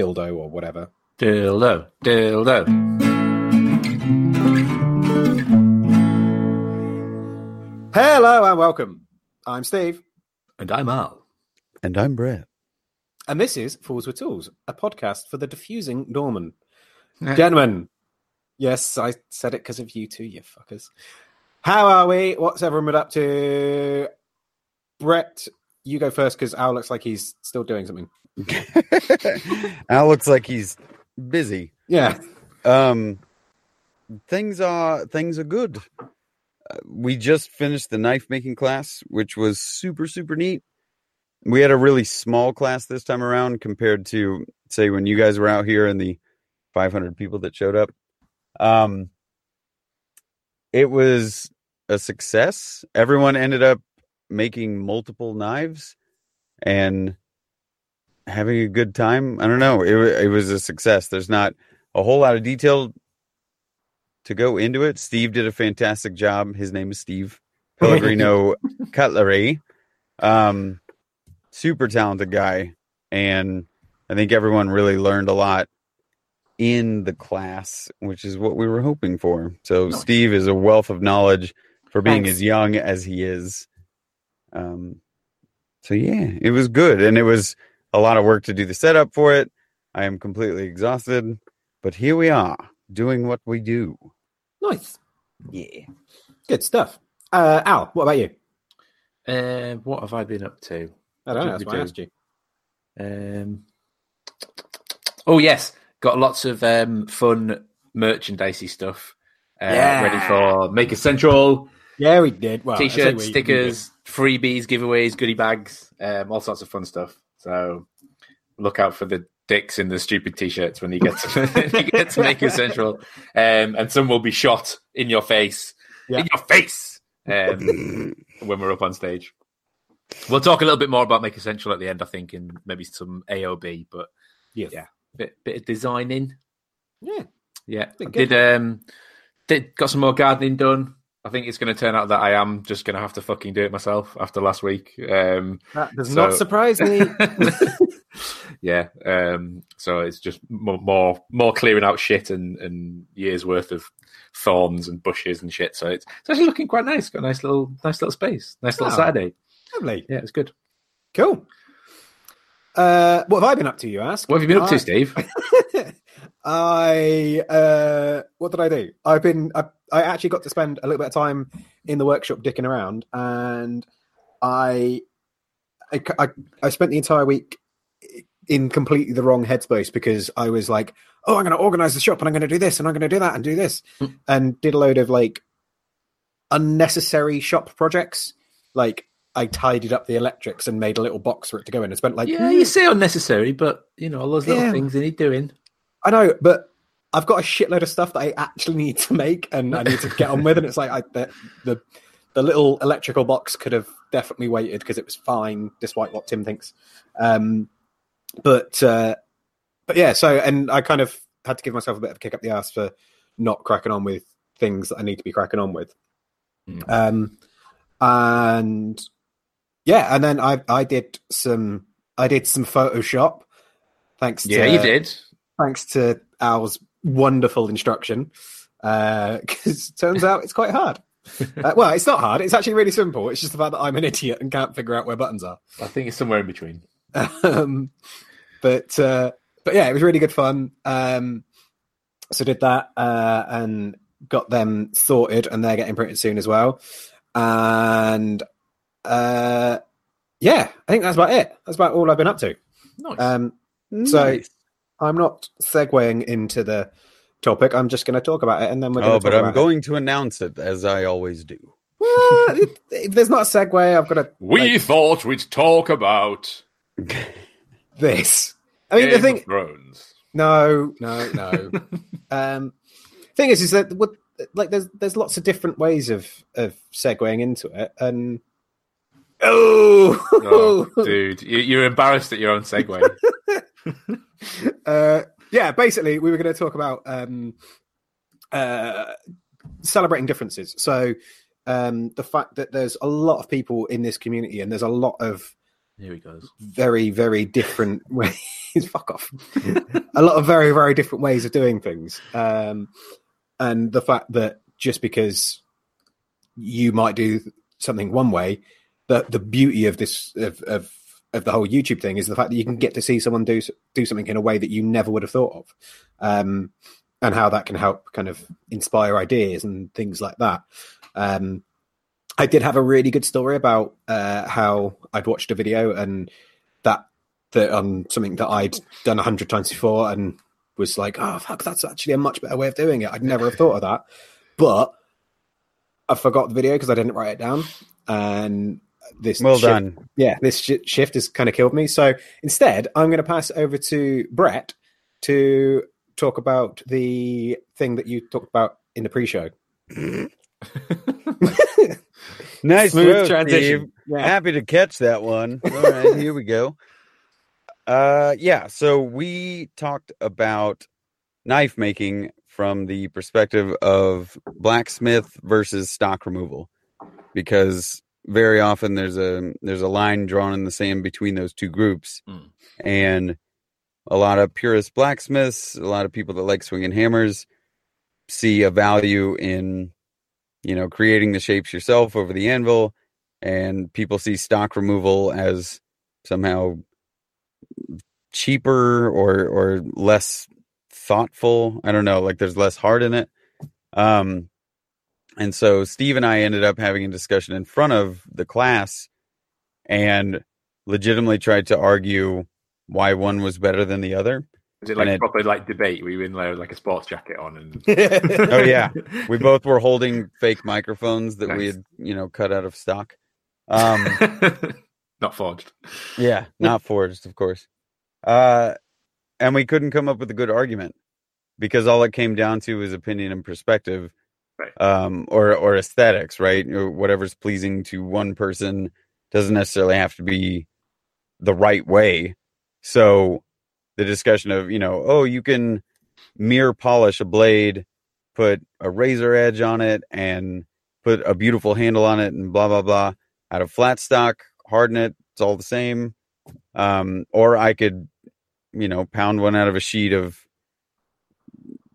dildo or whatever. Dildo, dildo. Hello and welcome. I'm Steve, And I'm Al. And I'm Brett. and this is Fools with Tools, a podcast for the diffusing Norman. Gentlemen, yes, I said it because of you two, you fuckers. How are we? What's everyone been up to? Brett, you go first because Al looks like he's still doing something. Al looks like he's busy. Yeah. Um, things are things are good. Uh, we just finished the knife making class, which was super super neat. We had a really small class this time around compared to say when you guys were out here and the 500 people that showed up. Um, it was a success. Everyone ended up making multiple knives and having a good time. I don't know. It, it was a success. There's not a whole lot of detail to go into it. Steve did a fantastic job. His name is Steve Pellegrino Cutlery. Um, super talented guy. And I think everyone really learned a lot in the class, which is what we were hoping for. So Nice. Steve is a wealth of knowledge for being Thanks. as young as he is. Um, so yeah, it was good, and it was a lot of work to do the setup for it. I am completely exhausted, but here we are doing what we do. Nice. Yeah. Good stuff. Uh, Al, what about you? Uh, what have I been up to? I don't know. That's did why I asked you. Um, oh yes, got lots of um, fun merchandisey stuff uh, Yeah. ready for Maker Central. Yeah, we did. Well, T-shirts, we- we stickers, freebies, giveaways, goodie bags, um, all sorts of fun stuff. So look out for the dicks in the stupid T-shirts when you get to when you get to Maker Central, um, and some will be shot in your face, Yeah. in your face, um, when we're up on stage. We'll talk a little bit more about Maker Central at the end, I think, and maybe some AOB, but Yes. yeah, bit bit of designing. Yeah. Yeah, Bit I good. did um did got some more gardening done. I think it's going to turn out that I am just going to have to fucking do it myself after last week. Um, That does So- not surprise me. yeah, um, so it's just more, more more clearing out shit and, and years worth of thorns and bushes and shit. So it's, it's actually looking quite nice. Got a nice little nice little space. Nice little Oh. Saturday. Lovely. Yeah, it's good. Cool. Uh, what have I been up to, you ask? What have you been up I- to, Steve? I uh, what did I do? I've been I, I actually got to spend a little bit of time in the workshop dicking around, and I I, I, I spent the entire week in completely the wrong headspace because I was like, oh, I'm going to organize the shop and I'm going to do this and I'm going to do that and do this, Mm. and did a load of like unnecessary shop projects. Like I tidied up the electrics and made a little box for it to go in and spent like yeah, you say unnecessary, but you know all those little Yeah. things they need doing. I know, but I've got a shitload of stuff that I actually need to make and I need to get on with. And it's like I, the, the the little electrical box could have definitely waited because it was fine, despite what Tim thinks. Um, but uh, but yeah, so and I kind of had to give myself a bit of a kick up the ass for not cracking on with things that I need to be cracking on with. Mm. Um, and yeah, and then I I did some I did some Photoshop. Thanks. Yeah, to, you did. Thanks to Al's wonderful instruction. Because it turns out it's quite hard. Uh, well, it's not hard. It's actually really simple. It's just the fact that I'm an idiot and can't figure out where buttons are. I think it's somewhere in between. Um, but uh, but yeah, it was really good fun. Um, so did that uh, and got them sorted, and they're getting printed soon as well. And uh, yeah, I think that's about it. That's about all I've been up to. Nice. Um, So- Nice. I'm not segueing into the topic. I'm just going to talk about it, and then we're going Oh, to. but I'm going to announce it as I always do. Well, if, if there's not a segue, I've got to we thought we'd talk about this. I mean, Game the thing. of Thrones. No, no, no. um, thing is, is that what, like there's there's lots of different ways of of segueing into it, and oh, Oh, dude, you, you're embarrassed at your own segue. uh, yeah. Basically, we were going to talk about um, uh, celebrating differences. So um, the fact that there's a lot of people in this community, and there's a lot of Here he goes. very, very different ways. Fuck off. a lot of very, very different ways of doing things. Um, and the fact that just because you might do something one way, the the beauty of this of, of of the whole YouTube thing is the fact that you can get to see someone do do something in a way that you never would have thought of, um, and how that can help kind of inspire ideas and things like that. Um, I did have a really good story about uh, how I'd watched a video and that that um something that I'd done a hundred times before and was like, oh fuck, that's actually a much better way of doing it. I'd never have thought of that, but I forgot the video because I didn't write it down, and this Well shift- done. yeah, this sh- shift has kind of killed me. So instead, I'm going to pass over to Brett to talk about the thing that you talked about in the pre-show. Nice Smooth throw, transition. Steve. Happy to catch that one. All right, here we go. Uh yeah, so we talked about knife making from the perspective of blacksmith versus stock removal because very often there's a there's a line drawn in the sand between those two groups. Mm. and a lot of purist blacksmiths a lot of people that like swinging hammers see a value in you know creating the shapes yourself over the anvil. And people see stock removal as somehow cheaper or or less thoughtful. I don't know like there's less heart in it. Um and so steve and i ended up having a discussion in front of the class and legitimately tried to argue why one was better than the other Is it like And it- proper like debate? We were in there with like a sports jacket on? And Oh, yeah. we both were holding fake microphones that we had you know cut out of stock um not forged. Yeah, not forged, of course. Uh, and we couldn't come up with a good argument because all it came down to was opinion and perspective, Right. um, or or aesthetics, right? Or Whatever's pleasing to one person doesn't necessarily have to be the right way. So the discussion of you know, oh, you can mirror polish a blade, put a razor edge on it, and put a beautiful handle on it, and blah blah blah. Out of flat stock, harden it. It's all the same. Um, or I could, you know, pound one out of a sheet of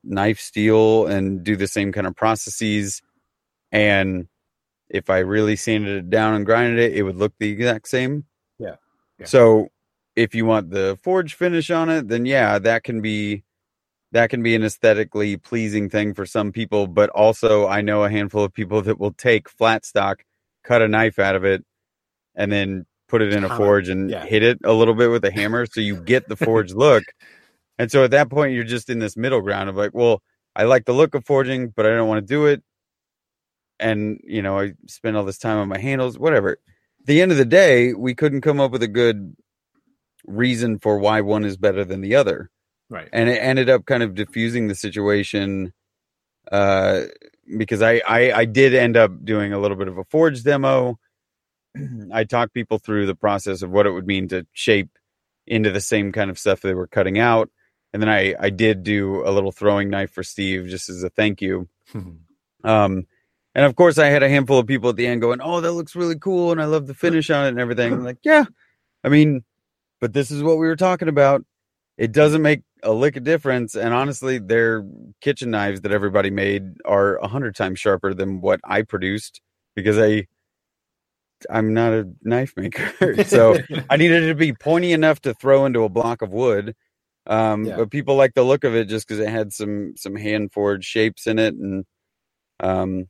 knife steel and do the same kind of processes. And if I really sanded it down and grinded it, it would look the exact same. Yeah. Yeah. So if you want the forge finish on it, then yeah, that can be that can be an aesthetically pleasing thing for some people, but also I know a handful of people that will take flat stock, cut a knife out of it, and then put it in a forge and Yeah. hit it a little bit with a hammer so you get the forge look. And so at that point you're just in this middle ground of like, well, I like the look of forging, but I don't want to do it. And, you know, I spend all this time on my handles, whatever. At the end of the day, we couldn't come up with a good reason for why one is better than the other Right. and it ended up kind of diffusing the situation uh because I, I i did end up doing a little bit of a forge demo i talked people through the process of what it would mean to shape into the same kind of stuff they were cutting out and then i i did do a little throwing knife for steve just as a thank you. Um and of course i had a handful of people at the end going oh that looks really cool and i love the finish on it and everything. I'm like yeah. I mean but this is what we were talking about. It doesn't make a lick of difference and honestly their kitchen knives that everybody made are a hundred times sharper than what i produced because i i'm not a knife maker. So i needed it to be pointy enough to throw into a block of wood um Yeah. but people like the look of it just because it had some some hand forged shapes in it and um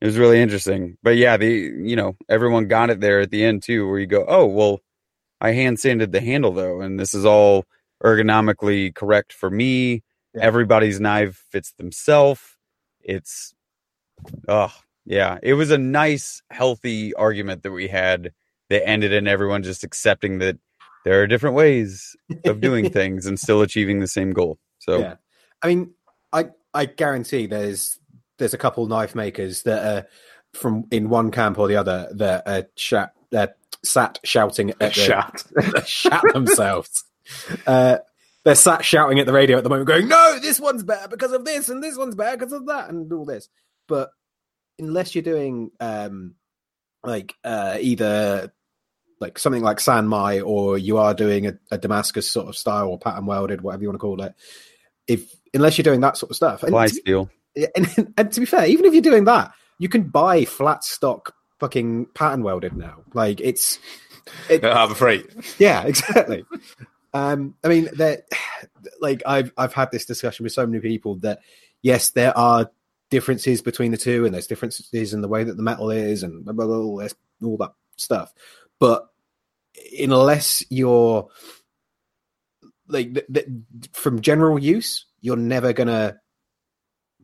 it was really interesting but yeah the you know everyone got it there at the end too where you go oh well i hand sanded the handle though and this is all ergonomically correct for me Yeah. everybody's knife fits themselves it's oh yeah it was a nice healthy argument that we had that ended in everyone just accepting that there are different ways of doing things and still achieving the same goal so Yeah. I mean, I I guarantee there's there's a couple knife makers that are from in one camp or the other that are shat, that sat shouting at the, Shat. shat themselves. Uh, they're sat shouting at the radio at the moment, going, "No, this one's better because of this, and this one's better because of that, and all this." But unless you're doing um, like uh, either like something like San Mai, or you are doing a, a Damascus sort of style or pattern welded, whatever you want to call it. If unless you're doing that sort of stuff, and, Fly to, steel. and, and to be fair, even if you're doing that, you can buy flat stock fucking pattern welded now. Like it's it, At Harbor Freight. yeah, exactly. um, I mean, that like I've I've had this discussion with so many people that yes, there are differences between the two, and there's differences in the way that the metal is, and blah, blah, blah, all, this, all that stuff. But unless you're like th- th- from general use, you're never gonna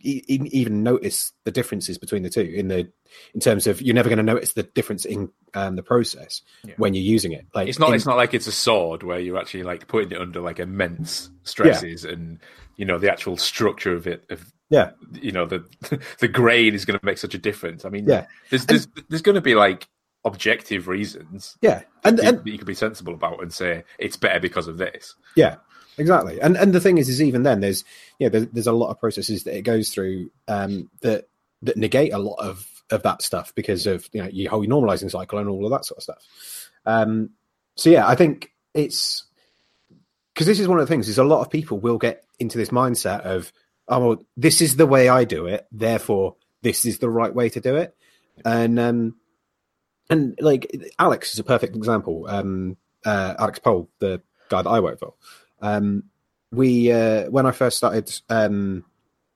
e- even notice the differences between the two in the in terms of you're never going to notice the difference in um, the process Yeah. when you're using it. Like It's not. in- It's not like it's a sword where you're actually like putting it under like immense stresses, and you know the actual structure of it. Of Yeah. you know the the grain is going to make such a difference. I mean, Yeah. there's there's, there's going to be like objective reasons yeah, and that, and you can be sensible about and say it's better because of this. Yeah, exactly. And and the thing is, is even then, there's yeah, there, there's a lot of processes that it goes through um, that that negate a lot of of that stuff because of you know your whole normalizing cycle and all of that sort of stuff. Um, so yeah, I think it's because this is one of the things is a lot of people will get into this mindset of oh well, this is the way I do it, therefore this is the right way to do it, and um, and like Alex is a perfect example. Um, uh, Alex Pole, the guy that I work for, um, we uh, when I first started um,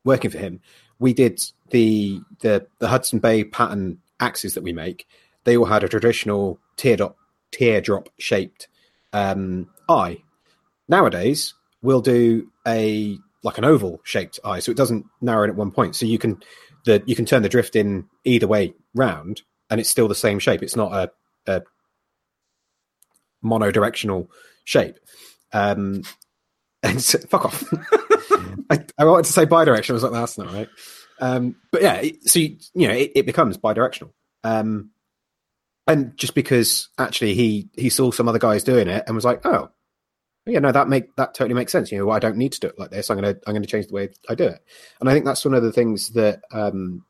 working for him, we did the the the Hudson Bay pattern axes that we make. They all had a traditional teardrop teardrop shaped um, eye. Nowadays, we'll do a like an oval shaped eye, so it doesn't narrow in at one point. So you can the you can turn the drift in either way round, and it's still the same shape. It's not a, a monodirectional shape. Um, and so, fuck off. I, I wanted to say bi-directional. I was like, that's not right. Um, but yeah, it, so you, you know, it, it becomes bi-directional. Um, and just because actually he he saw some other guys doing it and was like, oh, yeah, no, that make that totally makes sense. You know, I don't need to do it like this. I'm gonna I'm gonna change the way I do it. And I think that's one of the things that um,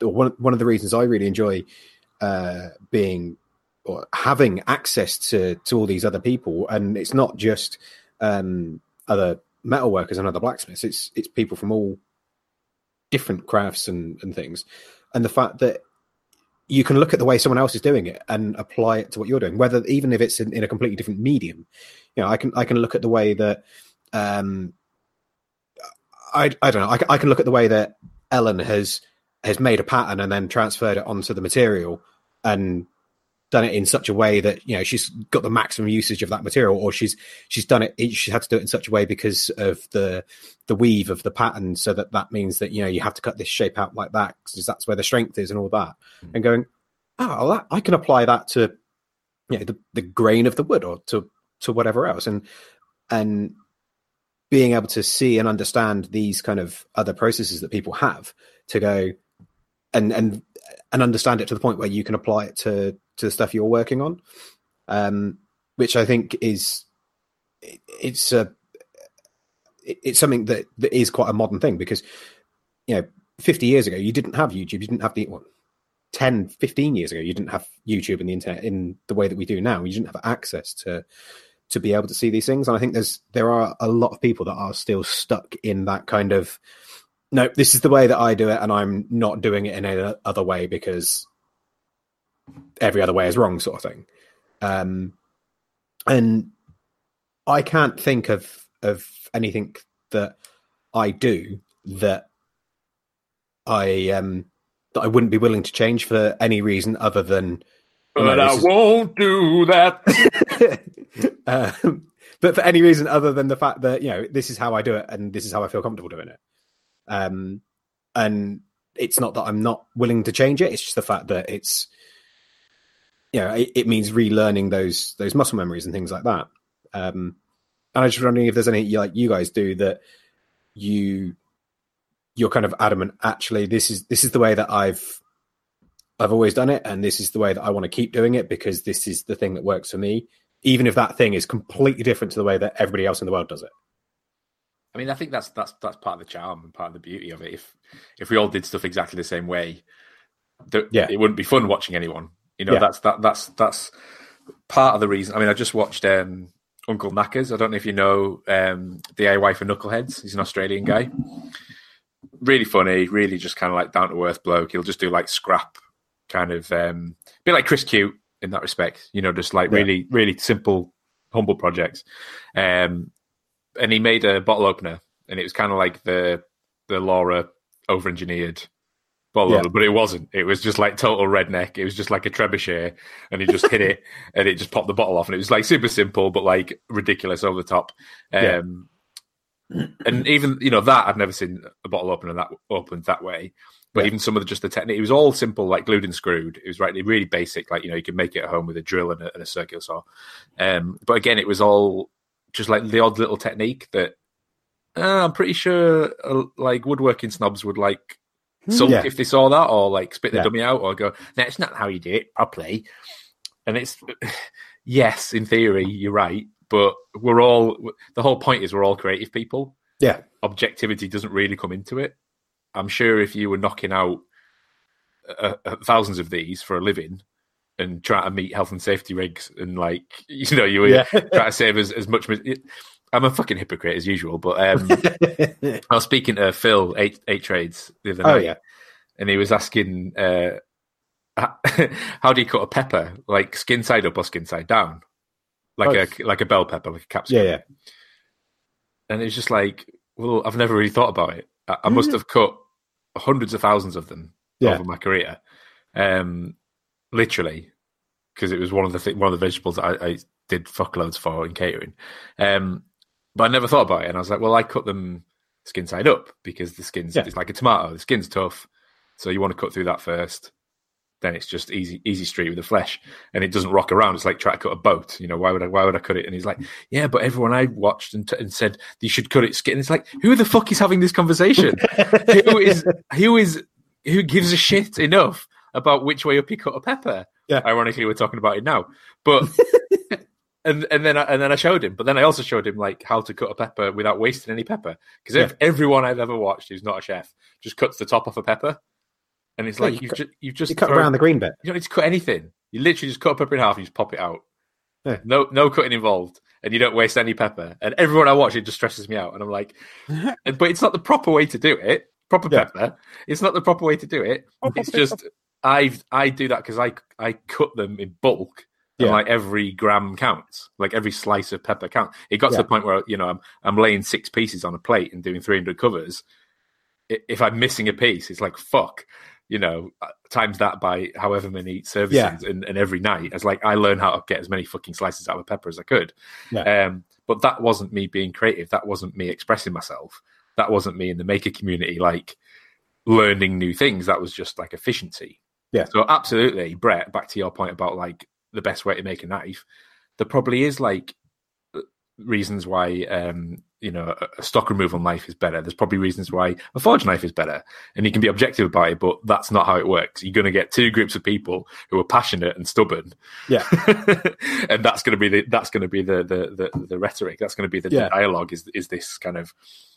one one of the reasons I really enjoy uh, being or having access to to all these other people. And it's not just um, other metal workers and other blacksmiths. It's it's people from all different crafts and, and things. And the fact that you can look at the way someone else is doing it and apply it to what you're doing, whether even if it's in, in a completely different medium. You know, I can I can look at the way that um, I I don't know. I, I can look at the way that Ellen has has made a pattern and then transferred it onto the material and done it in such a way that you know she's got the maximum usage of that material or she's she's done it she's had to do it in such a way because of the the weave of the pattern so that that means that you know you have to cut this shape out like that because that's where the strength is and all that. Hmm. And going oh that, i can apply that to you know the, the grain of the wood or to to whatever else. And and being able to see and understand these kind of other processes that people have to go and and and understand it to the point where you can apply it to to the stuff you're working on um which i think is it- it's a it- it's something that, that is quite a modern thing because you know 50 years ago you didn't have youtube you didn't have the what, 10 15 years ago you didn't have youtube and the internet in the way that we do now. You didn't have access to to be able to see these things. And i think there's there are a lot of people that are still stuck in that kind of no this is the way that i do it and i'm not doing it in any other way because every other way is wrong sort of thing um and i can't think of of anything that i do that i um that i wouldn't be willing to change for any reason other than But No, I is- won't do that. um, but for any reason other than the fact that you know this is how I do it and this is how I feel comfortable doing it. Um, and it's not that I'm not willing to change it; it's just the fact that it's you know it, it means relearning those those muscle memories and things like that. Um, and I was just wondering if there's any like you guys do that you you're kind of adamant. Actually, this is this is the way that I've I've always done it, and this is the way that I want to keep doing it because this is the thing that works for me, even if that thing is completely different to the way that everybody else in the world does it. I mean, I think that's that's that's part of the charm and part of the beauty of it. If if we all did stuff exactly the same way, th- Yeah. it wouldn't be fun watching anyone. You know, Yeah. that's that that's that's part of the reason. I mean, I just watched um, Uncle Knackers. I don't know if you know um, DIY for Knuckleheads. He's an Australian guy. Really funny, really just kind of like down to earth bloke. He'll just do like scrap kind of um, a bit like Chris Cute in that respect. You know, just like Yeah. really, really simple, humble projects. Um, and he made a bottle opener, and it was kind of like the the Laura over engineered bottle Yeah. opener, but it wasn't. It was just like total redneck. It was just like a trebuchet, and he just hit it, and it just popped the bottle off, and it was like super simple, but like ridiculous over the top. Yeah. Um, and even you know that I've never seen a bottle opener that opened that way. But Yeah. even some of the just the technique, it was all simple, like glued and screwed. It was right, really basic, like you know you could make it at home with a drill and a, and a circular saw. Um, but again, it was all just like the odd little technique that uh, I'm pretty sure uh, like woodworking snobs would like sulk Yeah. if they saw that, or like spit the Yeah. dummy out, or go, "No, it's not how you do it properly." And it's yes, in theory, you're right, but we're all the whole point is we're all creative people. Yeah. Objectivity doesn't really come into it. I'm sure if you were knocking out uh, uh, thousands of these for a living and try to meet health and safety regs and like you know you were Yeah. trying to save as, as much. I'm a fucking hypocrite as usual, but um, I was speaking to Phil eight eight trades the other night, oh yeah. and he was asking, uh, "How do you cut a pepper? Like skin side up or skin side down? Like Both. a like a bell pepper, like a capsicum?" Yeah, yeah. And it's just like, well, I've never really thought about it. I, I must have cut hundreds of thousands of them Yeah. over my career, um, literally, because it was one of the th- one of the vegetables I, I did fuckloads for in catering. Um, but I never thought about it, and I was like, well, I cut them skin side up because the skin's Yeah. it's like a tomato. The skin's tough, so you want to cut through that first. Then it's just easy, easy street with the flesh, and it doesn't rock around. It's like trying to cut a boat. You know, why would I? Why would I cut it? And he's like, yeah, but everyone I watched and, t- and said you should cut it skin. And it's like, who the fuck is having this conversation? who is who is who gives a shit enough about which way up you cut a pepper? Yeah. Ironically, we're talking about it now, but and and then I, and then I showed him, but then I also showed him like how to cut a pepper without wasting any pepper because Yeah. everyone I've ever watched who's not a chef just cuts the top off a pepper, and it's like you you've cut- just you've just You cut thrown- around the green bit. you don't need to cut anything. You literally just cut a pepper in half and you just pop it out. Yeah. No, no cutting involved, and you don't waste any pepper. And everyone I watch, it just stresses me out. And I'm like, but it's not the proper way to do it. Proper Yeah. pepper. It's not the proper way to do it. It's just I I do that because I I cut them in bulk. Yeah. like every gram counts, like every slice of pepper counts. It got Yeah. to the point where you know I'm I'm laying six pieces on a plate and doing 300 covers. If I'm missing a piece, it's like fuck you know, uh, times that by however many services Yeah. and, and every night. It's like I learn how to get as many fucking slices out of pepper as I could. Yeah. Um, but that wasn't me being creative. That wasn't me expressing myself. That wasn't me in the maker community, like learning new things. That was just like efficiency. Yeah. So absolutely, Brett. Back to your point about like the best way to make a knife. There probably is like uh, reasons why um you know a- stock removal knife is better there's probably reasons why a forge knife is better and you can be objective about it but that's not how it works you're going to get two groups of people who are passionate and stubborn Yeah. and that's going to be the that's going to be the the the, the rhetoric that's going to be the, Yeah. dialogue is is this kind of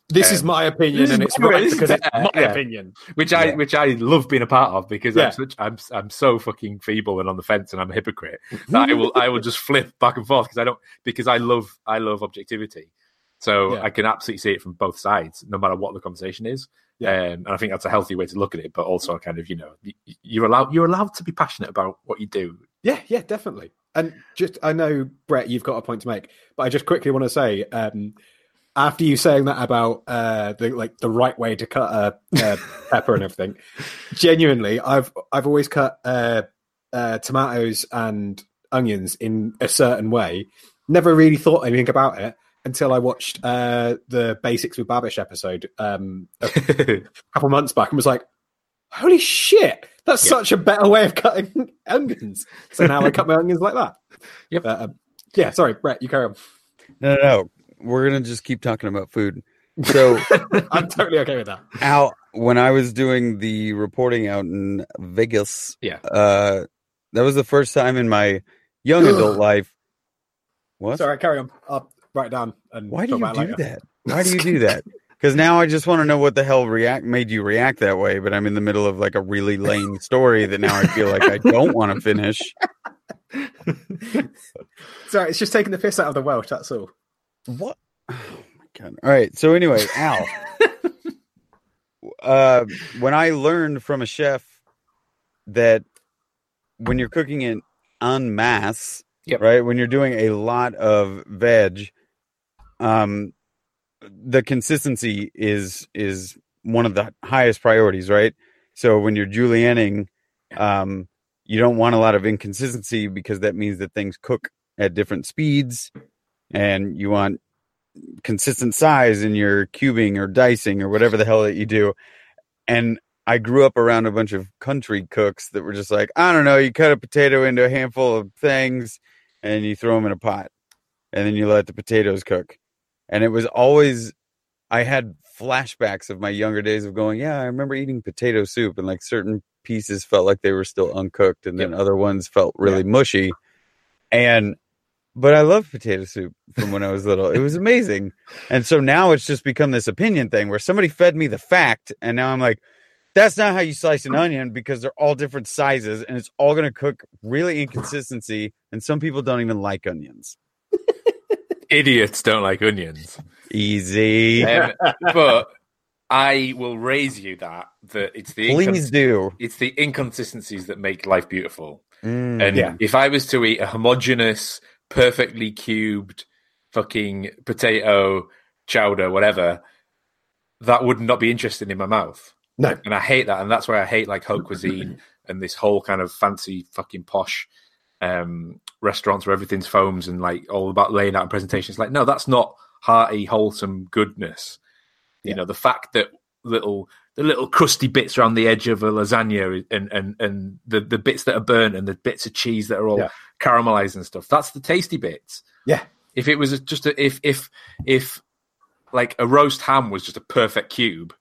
This Um, is my opinion, and it's right because it's my yeah. opinion. which I Yeah. which I love being a part of because Yeah. I'm such I'm I'm so fucking feeble and on the fence and I'm a hypocrite that I will I will just flip back and forth because I don't because I love I love objectivity. So. I can absolutely see it from both sides, no matter what the conversation is. Um, and I think that's a healthy way to look at it, but also kind of you know you're allowed you're allowed to be passionate about what you do. Yeah, yeah, definitely. And just, I know, Brett, you've got a point to make, but I just quickly want to say, um, after you saying that about uh, the like the right way to cut a, a pepper and everything, genuinely, I've I've always cut uh, uh, tomatoes and onions in a certain way. Never really thought anything about it until I watched uh, the Basics with Babish episode um, a couple months back and was like, "Holy shit, that's Yeah. such a better way of cutting onions." So now I cut my onions like that. Yep. But, um, yeah. Sorry, Brett. You carry on. No, no, no. We're gonna just keep talking about food. So I'm totally okay with that. out when I was doing the reporting out in Vegas, Yeah. uh, that was the first time in my young adult life. What? Sorry, carry on. I'll write down. And Why do you do later. that? Why do you do that? Because now I just want to know what the hell react made you react that way. But I'm in the middle of like a really lame story that now I feel like I don't want to finish. Sorry, it's just taking the piss out of the Welsh. That's all. What? Oh my god! All right. So anyway, Al, uh, when I learned from a chef that when you're cooking it en masse, Yep. right, when you're doing a lot of veg, um, the consistency is is one of the highest priorities, right? So when you're julienning, um, you don't want a lot of inconsistency because that means that things cook at different speeds, and you want consistent size in your cubing or dicing or whatever the hell that you do. And I grew up around a bunch of country cooks that were just like, I don't know, you cut a potato into a handful of things and you throw them in a pot and then you let the potatoes cook. And it was always, I had flashbacks of my younger days of going, yeah, I remember eating potato soup and like certain pieces felt like they were still uncooked and then other ones felt really mushy. And, but I love potato soup from when I was little. It was amazing. And so now it's just become this opinion thing where somebody fed me the fact and now I'm like, that's not how you slice an onion because they're all different sizes and it's all going to cook really inconsistency. And some people don't even like onions. Idiots don't like onions. Easy. Um, but I will raise you that that it's the Please incons- do. it's the inconsistencies that make life beautiful. Mm. And Yeah. if I was to eat a homogenous, perfectly cubed fucking potato chowder, whatever, that would not be interesting in my mouth. No. And I hate that. And that's why I hate like haute cuisine and this whole kind of fancy fucking posh um, restaurants where everything's foams and like all about laying out and presentation. It's like, no, that's not hearty, wholesome goodness. You Yeah. know, the fact that little the little crusty bits around the edge of a lasagna and and and the the bits that are burnt and the bits of cheese that are all Yeah. caramelized and stuff. That's the tasty bits. Yeah. If it was just a, if if if like a roast ham was just a perfect cube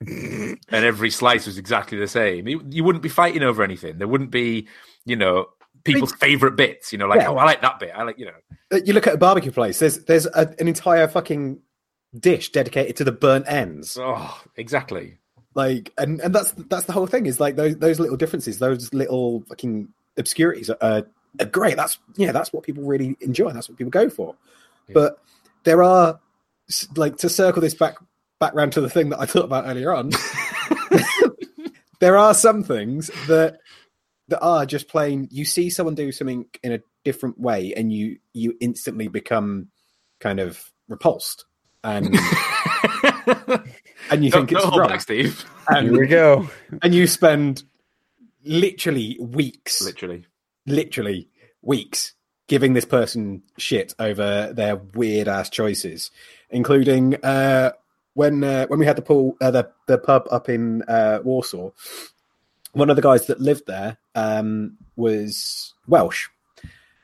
and every slice was exactly the same, you, you wouldn't be fighting over anything. There wouldn't be, you know, people's favorite bits. You know, like Yeah. oh, I like that bit. I like you know. Uh, You look at a barbecue place. There's there's a, an entire fucking dish dedicated to the burnt ends. Oh, exactly. Like, and and that's that's the whole thing. Is like those those little differences, those little fucking obscurities are, are, are great. That's yeah, that's what people really enjoy. That's what people go for. Yeah. But there are like to circle this back back round to the thing that I thought about earlier on. there are some things that that are just plain. You see someone do something in a different way, and you you instantly become kind of repulsed, and and you think Don't- it's don't wrong, back, Steve. Here and, we go. and you spend literally weeks, Literally. literally weeks giving this person shit over their weird ass choices, including uh, when uh, when we had the pool uh, the the pub up in uh, Warsaw. One of the guys that lived there um, was Welsh,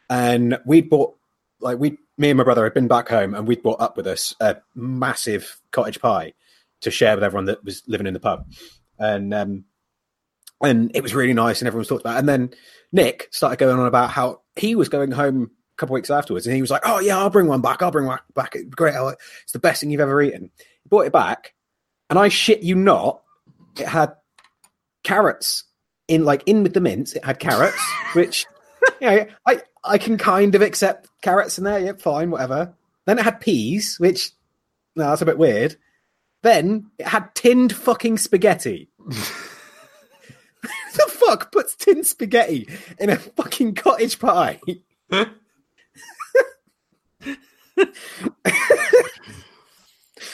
and we'd bought like we me and my brother had been back home, and we'd brought up with us a massive cottage pie to share with everyone that was living in the pub, and um, and it was really nice, and everyone was talked about. it. And then Nick started going on about how he was going home a couple of weeks afterwards, and he was like, "Oh yeah, I'll bring one back. I'll bring one back. It's great. It's the best thing you've ever eaten." He brought it back, and I shit you not, it had carrots in, like in with the mince. It had carrots, which you know, I I can kind of accept carrots in there. Yeah, fine, whatever. Then it had peas, which no, that's a bit weird. Then it had tinned fucking spaghetti. the fuck puts tin spaghetti in a fucking cottage pie?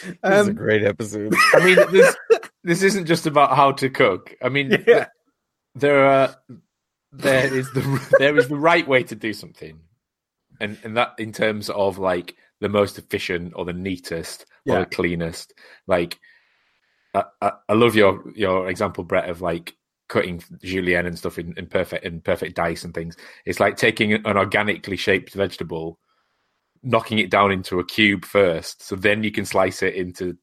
This is a um, great episode. I mean, this this isn't just about how to cook. I mean, Yeah. there are there is the there is the right way to do something, and and that in terms of like the most efficient or the neatest or the cleanest. Like, I, I, I love your your example, Brett, of like cutting julienne and stuff in, in perfect in perfect dice and things. It's like taking an organically shaped vegetable, knocking it down into a cube first, so then you can slice it into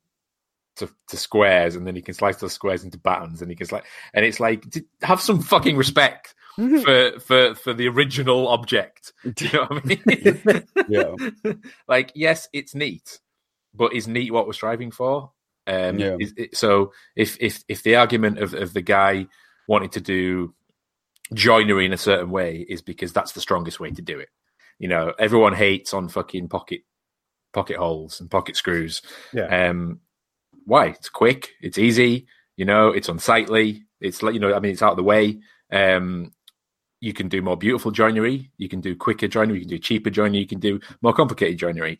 to, to squares, and then you can slice those squares into buttons, and you can slice, and it's like have some fucking respect for for for the original object. Do you know what I mean? Yeah. like yes, it's neat, but is neat what we're striving for? Um, Yeah. is it, so if if if the argument of of the guy wanting to do joinery in a certain way is because that's the strongest way to do it, You know, everyone hates on fucking pocket pocket holes and pocket screws. Yeah. Um, why? It's quick. It's easy. You know, it's unsightly. It's like you know, I mean, it's out of the way. Um, you can do more beautiful joinery. You can do quicker joinery. You can do cheaper joinery. You can do more complicated joinery,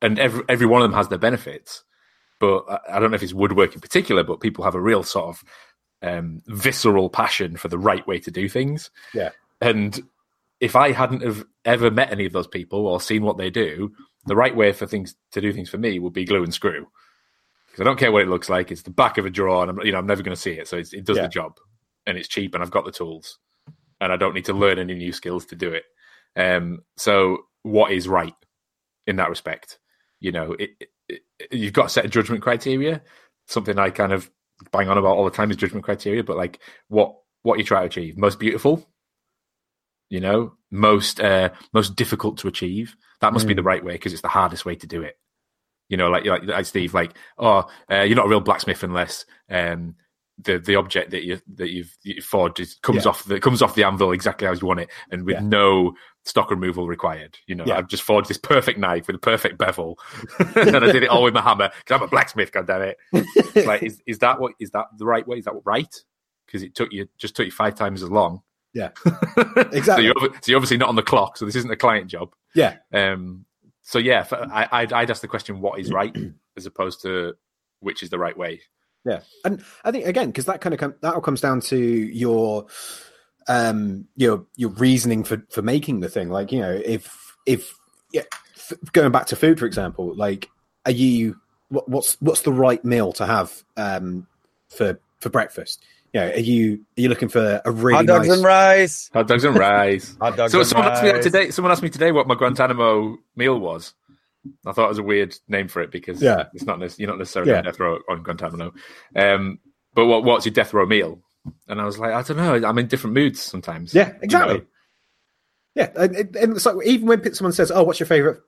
and every every one of them has their benefits. But I, I don't know if it's woodwork in particular, but people have a real sort of um, visceral passion for the right way to do things. Yeah. And if I hadn't have ever met any of those people or seen what they do, the right way for things to do things for me would be glue and screw. Because I don't care what it looks like. It's the back of a drawer, and I'm, you know I'm never going to see it. So it's, it does Yeah. the job, and it's cheap, and I've got the tools, and I don't need to learn any new skills to do it. Um, so what is right in that respect? You know, it, it, you've got a set of judgment criteria. Something I kind of bang on about all the time is judgment criteria, but like what what you try to achieve, most beautiful, you know, most uh, most difficult to achieve. That must be Mm. the right way because it's the hardest way to do it. You know, like like, like Steve, like oh, uh, you're not a real blacksmith unless um, the the object that you that you've, you forged comes Yeah. off the comes off the anvil exactly as you want it, and with Yeah. no stock removal required. You know, Yeah. I've just forged this perfect knife with a perfect bevel, and I did it all with my hammer because I'm a blacksmith. God damn it! It's like, is is that what is that the right way? Is that right? Because it took you just took you five times as long. Yeah. so, Exactly. you're, so you're obviously not on the clock. So this isn't a client job. Yeah. Um. So yeah, I, I'd, I'd ask the question, what is right, as opposed to which is the right way. Yeah, and I think again because that kind of com- that all comes down to your um your your reasoning for for making the thing. Like you know, if if yeah, f- going back to food for example, like are you what, what's what's the right meal to have um for for breakfast? You know, are you are you looking for a really Hot dogs nice? and rice. Hot dogs and rice. Hot dogs so and someone asked me that rice. today. Someone asked me today what my Guantanamo meal was. I thought it was a weird name for it because Yeah. it's not you're not necessarily Yeah. on death row on Guantanamo. Um, but what what's your death row meal? And I was like, I don't know. I'm in different moods sometimes. Yeah, you exactly. know? Yeah, and, and- and it's like even when someone says, "Oh, what's your favorite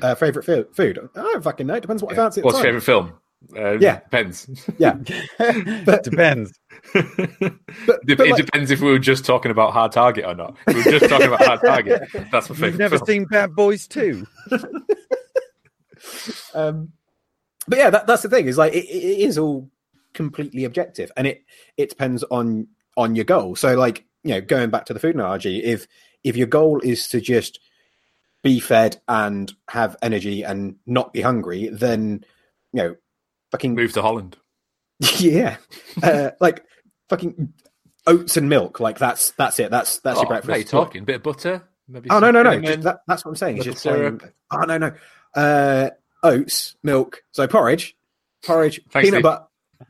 uh, favorite fo- food?" I don't fucking know. It depends what I fancy. What's your favorite film? Uh, Yeah. depends. Yeah, but, Depends. but, Dep- but it like- depends if we were just talking about Hard Target or not. If we were just talking about Hard Target. That's my You've favorite. never film. seen Bad Boys 2? um, but yeah, that, that's the thing. Is like it, it is all completely objective, and it it depends on on your goal. So, like you know, going back to the food analogy, if if your goal is to just be fed and have energy and not be hungry, then you know, fucking Move to Holland. yeah, uh, like fucking oats and milk. Like that's that's it. That's that's oh, your breakfast. Now you're talking. Bit of butter. Maybe Oh no no no! Just that, that's what I'm saying. Just plain- oh no no. Uh, oats, milk. So porridge, porridge, Thanks, peanut butter,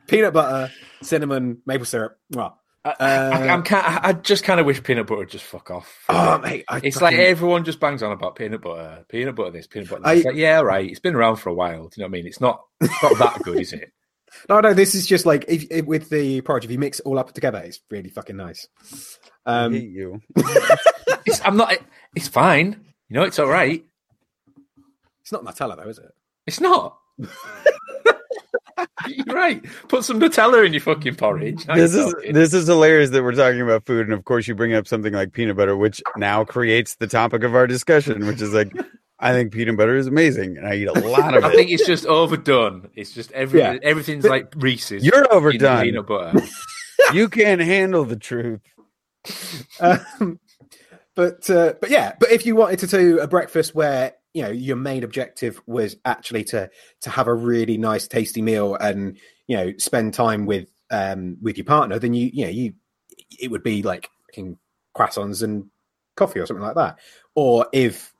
peanut butter, cinnamon, maple syrup. I, Uh, I, I'm kind I just kind of wish peanut butter would just fuck off. Oh mate, I it's fucking- like everyone just bangs on about peanut butter, peanut butter this, peanut butter that. I- It's like, yeah, right. It's been around for a while. Do you know what I mean? It's not it's not that good, is it? No no. This is just like if, if with the porridge. If you mix it all up together, it's really fucking nice. I Um, hate you. It's, I'm not. It's fine. You know, it's all right. it's not Nutella though, is it? It's not. You're right. Put some Nutella in your fucking porridge. Now This is talking. this is hilarious that we're talking about food, and of course you bring up something like peanut butter, which now creates the topic of our discussion, which is like, I think peanut butter is amazing, and I eat a lot of it. I think it's just overdone. It's just every Yeah. everything's like Reese's. You're in overdone. Peanut butter. you can't handle the truth. Um, but uh, but yeah, but if you wanted to do a breakfast where you know your main objective was actually to to have a really nice, tasty meal and you know spend time with um with your partner, then you you know you it would be like croissants and coffee or something like that. Or if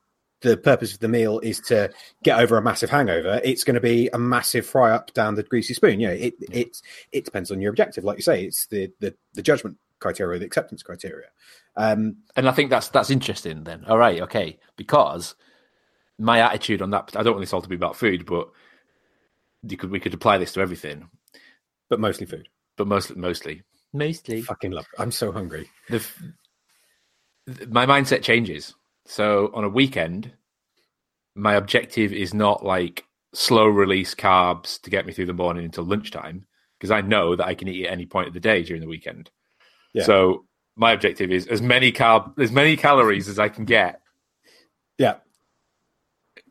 the purpose of the meal is to get over a massive hangover, it's going to be a massive fry up down the greasy spoon. You know, it it it depends on your objective. Like you say, it's the the, the judgment criteria, the acceptance criteria. Um, and I think that's that's interesting. Then, all right, okay, because my attitude on that. I don't want this all to be about food, but you could we could apply this to everything, but mostly food. but mostly mostly mostly Fucking love. I'm so hungry. the, f- my mindset changes. So on a weekend, my objective is not like slow release carbs to get me through the morning until lunchtime because I know that I can eat at any point of the day during the weekend. Yeah. So my objective is as many carb as many calories as I can get Yeah.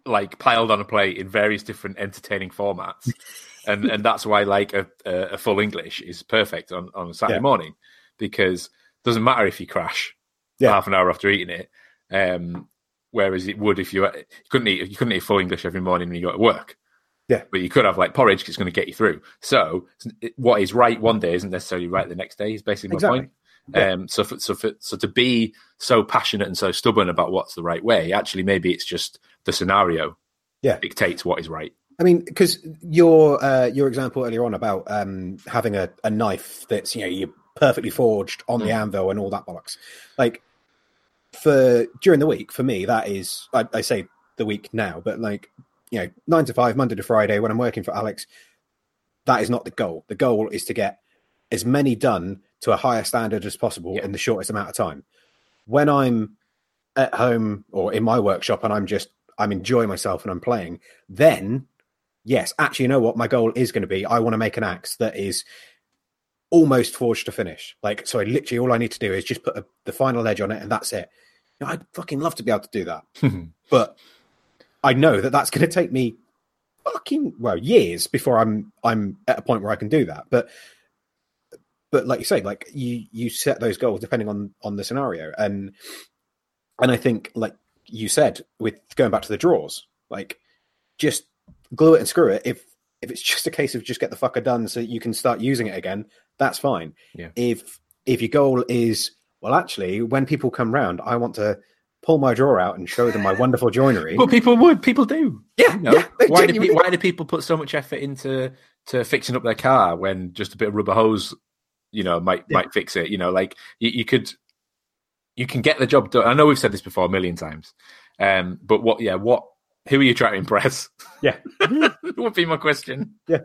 like piled on a plate in various different entertaining formats, and and that's why like a, a, full English is perfect on on a Saturday Yeah. morning because it doesn't matter if you crash Yeah. half an hour after eating it. Um, whereas it would if you, you couldn't eat you couldn't eat full English every morning when you got to work. Yeah. but you could have like porridge 'cause it's going to get you through. So what is right one day isn't necessarily right the next day. Is basically my Exactly. point. Yeah. Um, so for, so for, so to be so passionate and so stubborn about what's the right way, actually maybe it's just the scenario Yeah. dictates what is right. I mean, because your uh, your example earlier on about um, having a, a knife that's you know you perfectly forged on the anvil and all that bollocks, like for during the week for me that is I, I say the week now, but like you know nine to five Monday to Friday when I'm working for Alex, that is not the goal. The goal is to get as many done to a higher standard as possible Yeah. in the shortest amount of time. When I'm at home or in my workshop and I'm just I'm enjoying myself and I'm playing, then yes, actually, you know what? My goal is going to be I want to make an axe that is almost forged to finish. Like, so I literally all I need to do is just put a, the final edge on it, and that's it. Know, I'd fucking love to be able to do that, hmm. but I know that that's going to take me fucking well years before I'm I'm at a point where I can do that. But but like you say, like you you set those goals depending on on the scenario, and and I think like you said with going back to the draws, like just glue it and screw it. If if it's just a case of just get the fucker done so you can start using it again, that's fine. Yeah. If if your goal is well, actually, when people come round, I want to pull my drawer out and show them my wonderful joinery. But people would, people do. yeah, You know, yeah, why do pe- why do people put so much effort into to fixing up their car when just a bit of rubber hose, you know, might Yeah. might fix it? You know, like you, you could you can get the job done. I know we've said this before a million times, um, but what? Yeah, what? Who are you trying to impress? Yeah. would be my question. Yeah,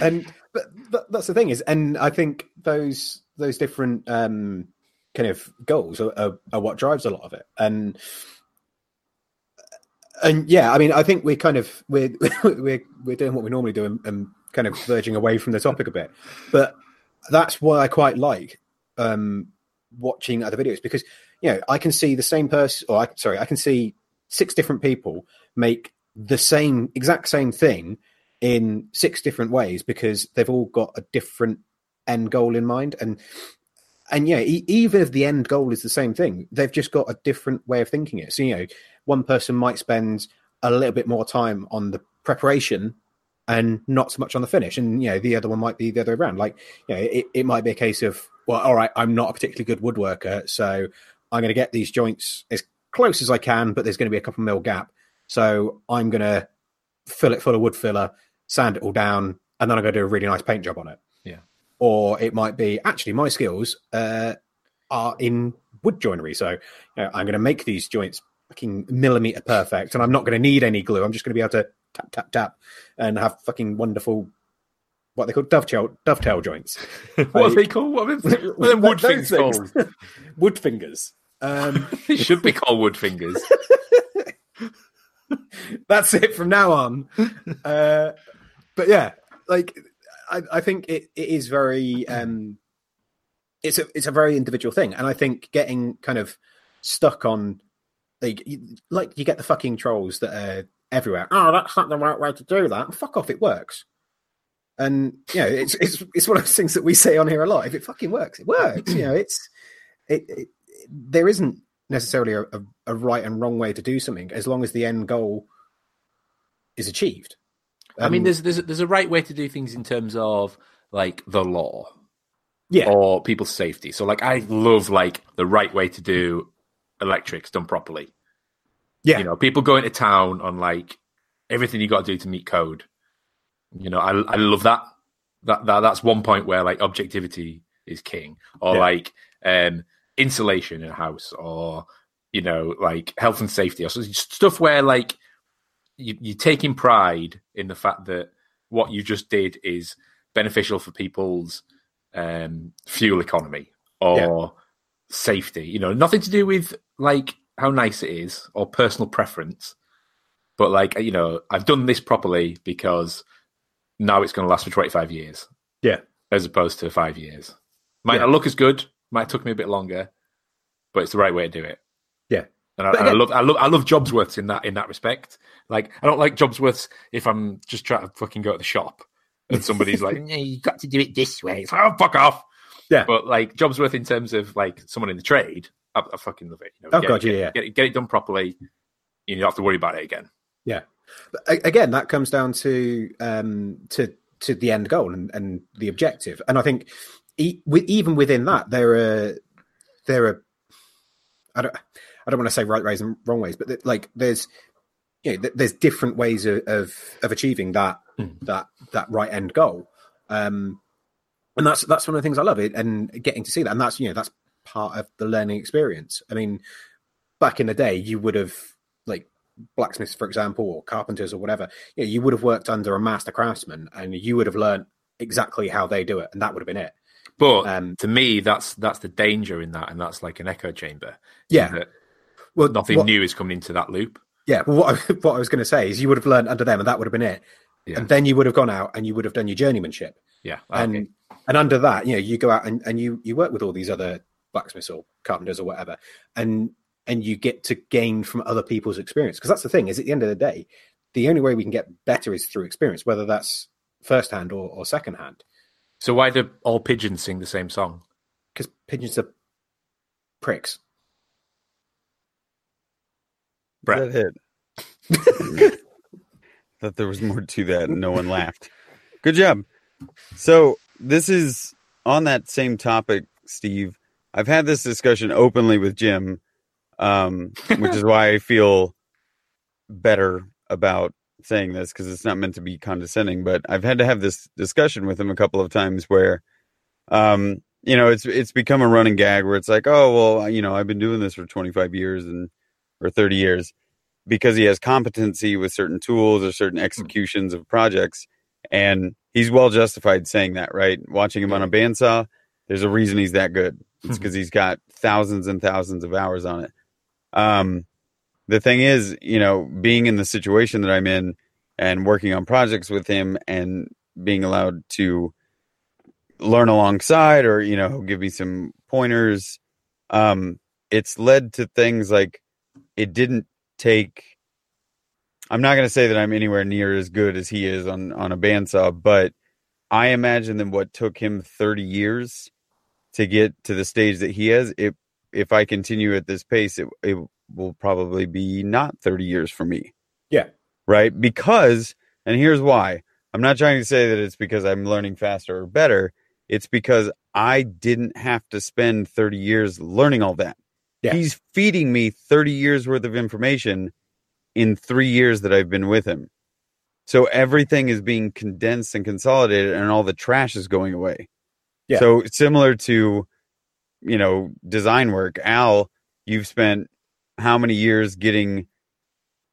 and but, but that's the thing is, and I think those those different um, kind of goals are, are, are what drives a lot of it, and and yeah, I mean, I think we're kind of we're we're we're doing what we normally do and, and kind of verging away from the topic a bit, but that's why I quite like um, watching other videos because you know I can see the same person, or I, sorry, I can see six different people make the same exact same thing in six different ways because they've all got a different end goal in mind. And and yeah e- even if the end goal is the same thing they've just got a different way of thinking it. So you know one person might spend a little bit more time on the preparation and not so much on the finish. And you know the other one might be the other way around. Like you know it, it might be a case of well all right i'm not a particularly good woodworker so i'm going to get these joints as close as i can but there's going to be a couple mil gap. So i'm going to fill it full of wood filler sand it all down, and then I'm going to do a really nice paint job on it. Or it might be actually my skills uh, are in wood joinery, so you know, I'm going to make these joints fucking millimeter perfect, and I'm not going to need any glue. I'm just going to be able to tap tap tap and have fucking wonderful what they call dovetail dovetail joints. what are they called? What are them, what are wood things things. called? wood fingers. Um, it should be called wood fingers. that's it from now on. Uh, but yeah, like I, I think it, it is very um, it's a it's a very individual thing, and I think getting kind of stuck on like you, like you get the fucking trolls that are everywhere. Oh, that's not the right way to do that. Fuck off, it works. And you know, it's it's it's one of those things that we say on here a lot. If it fucking works, it works. You know, it's it, it there isn't necessarily a, a, a right and wrong way to do something as long as the end goal is achieved. I mean, Um, there's there's there's a right way to do things in terms of like the law yeah, or people's safety. So, like, I love like the right way to do electrics done properly. yeah, You know, people go into town on like everything you got to do to meet code. You know, I I love that. That that that's one point where like objectivity is king, or Yeah. like um insulation in a house, or you know, like health and safety, or stuff where like you, you're taking pride in the fact that what you just did is beneficial for people's um, fuel economy or safety. You know, nothing to do with like how nice it is or personal preference, but like you know, I've done this properly because now it's going to last for 25 years. Yeah. as opposed to five years. Might Yeah. not look as good. Might have took me a bit longer, but it's the right way to do it. Yeah. And I, and I love, I love, I love Jobsworths in that in that respect. Like, I don't like Jobsworths if I'm just trying to fucking go to the shop and somebody's like, "No, you got to do it this way." It's like, oh, fuck off. Yeah. But like Jobsworth in terms of like someone in the trade, I, I fucking love it. You know, Oh, get, God, get, yeah, yeah. Get, it- get it done properly. You don't have to worry about it again. But again, that comes down to um, to to the end goal and, and the objective. And I think e- with, even within that, there are there are I don't I don't want to say right ways and wrong ways, but th- like there's you know, th- there's different ways of of, of achieving that Mm. that that right end goal. Um, and that's that's one of the things I love it and getting to see that. And that's you know that's part of the learning experience. I mean, back in the day, you would have like blacksmiths, for example, or carpenters or whatever. You, know, you would have worked under a master craftsman, and you would have learned exactly how they do it, and that would have been it. But Um, to me, that's that's the danger in that, and that's like an echo chamber. yeah, well, nothing what- new is coming into that loop. Yeah, well, what I, what I was going to say is you would have learned under them, and that would have been it. Yeah. And then you would have gone out and you would have done your journeymanship, Yeah, and okay. and under that, you know, you go out and, and you you work with all these other blacksmiths or carpenters or whatever, and and you get to gain from other people's experience because that's the thing is at the end of the day, the only way we can get better is through experience, whether that's first hand or, or second hand. So why do all pigeons sing the same song? Because pigeons are pricks. Brett. That hit. Thought there was more to that, and no one laughed. Good job. So this is on that same topic, Steve. I've had this discussion openly with Jim, um, which is why I feel better about saying this because it's not meant to be condescending. But I've had to have this discussion with him a couple of times where, um, you know, it's it's become a running gag where it's like, oh well, you know, I've been doing this for 25 years and or 30 years because he has competency with certain tools or certain executions of projects and he's well justified saying that right? Watching him on a bandsaw there's a reason he's that good. It's because he's got thousands and thousands of hours on it. Um the thing is you know being in the situation that i'm in and working on projects with him and being allowed to learn alongside or you know give me some pointers um it's led to things like it didn't take I'm not going to say that I'm anywhere near as good as he is on on a bandsaw, but I imagine that what took him 30 years to get to the stage that he has, it if I continue at this pace, it it will probably be not 30 years for me. Yeah. Right? Because and here's why. I'm not trying to say that it's because I'm learning faster or better. It's because I didn't have to spend 30 years learning all that. Yeah. He's feeding me 30 years worth of information in three years that I've been with him. So everything is being condensed and consolidated and all the trash is going away. Yeah. So similar to, you know, design work, Al, you've spent how many years getting,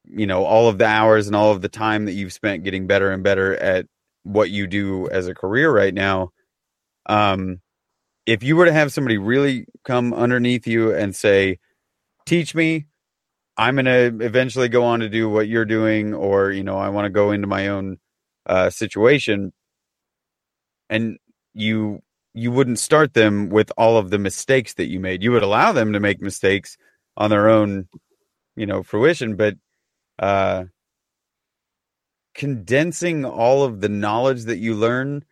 you know, all of the hours and all of the time that you've spent getting better and better at what you do as a career right now. Um, if you were to have somebody really come underneath you and say, teach me, I'm going to eventually go on to do what you're doing, or, you know, I want to go into my own uh, situation. And you, you wouldn't start them with all of the mistakes that you made. You would allow them to make mistakes on their own, you know, fruition, but, uh, condensing all of the knowledge that you learn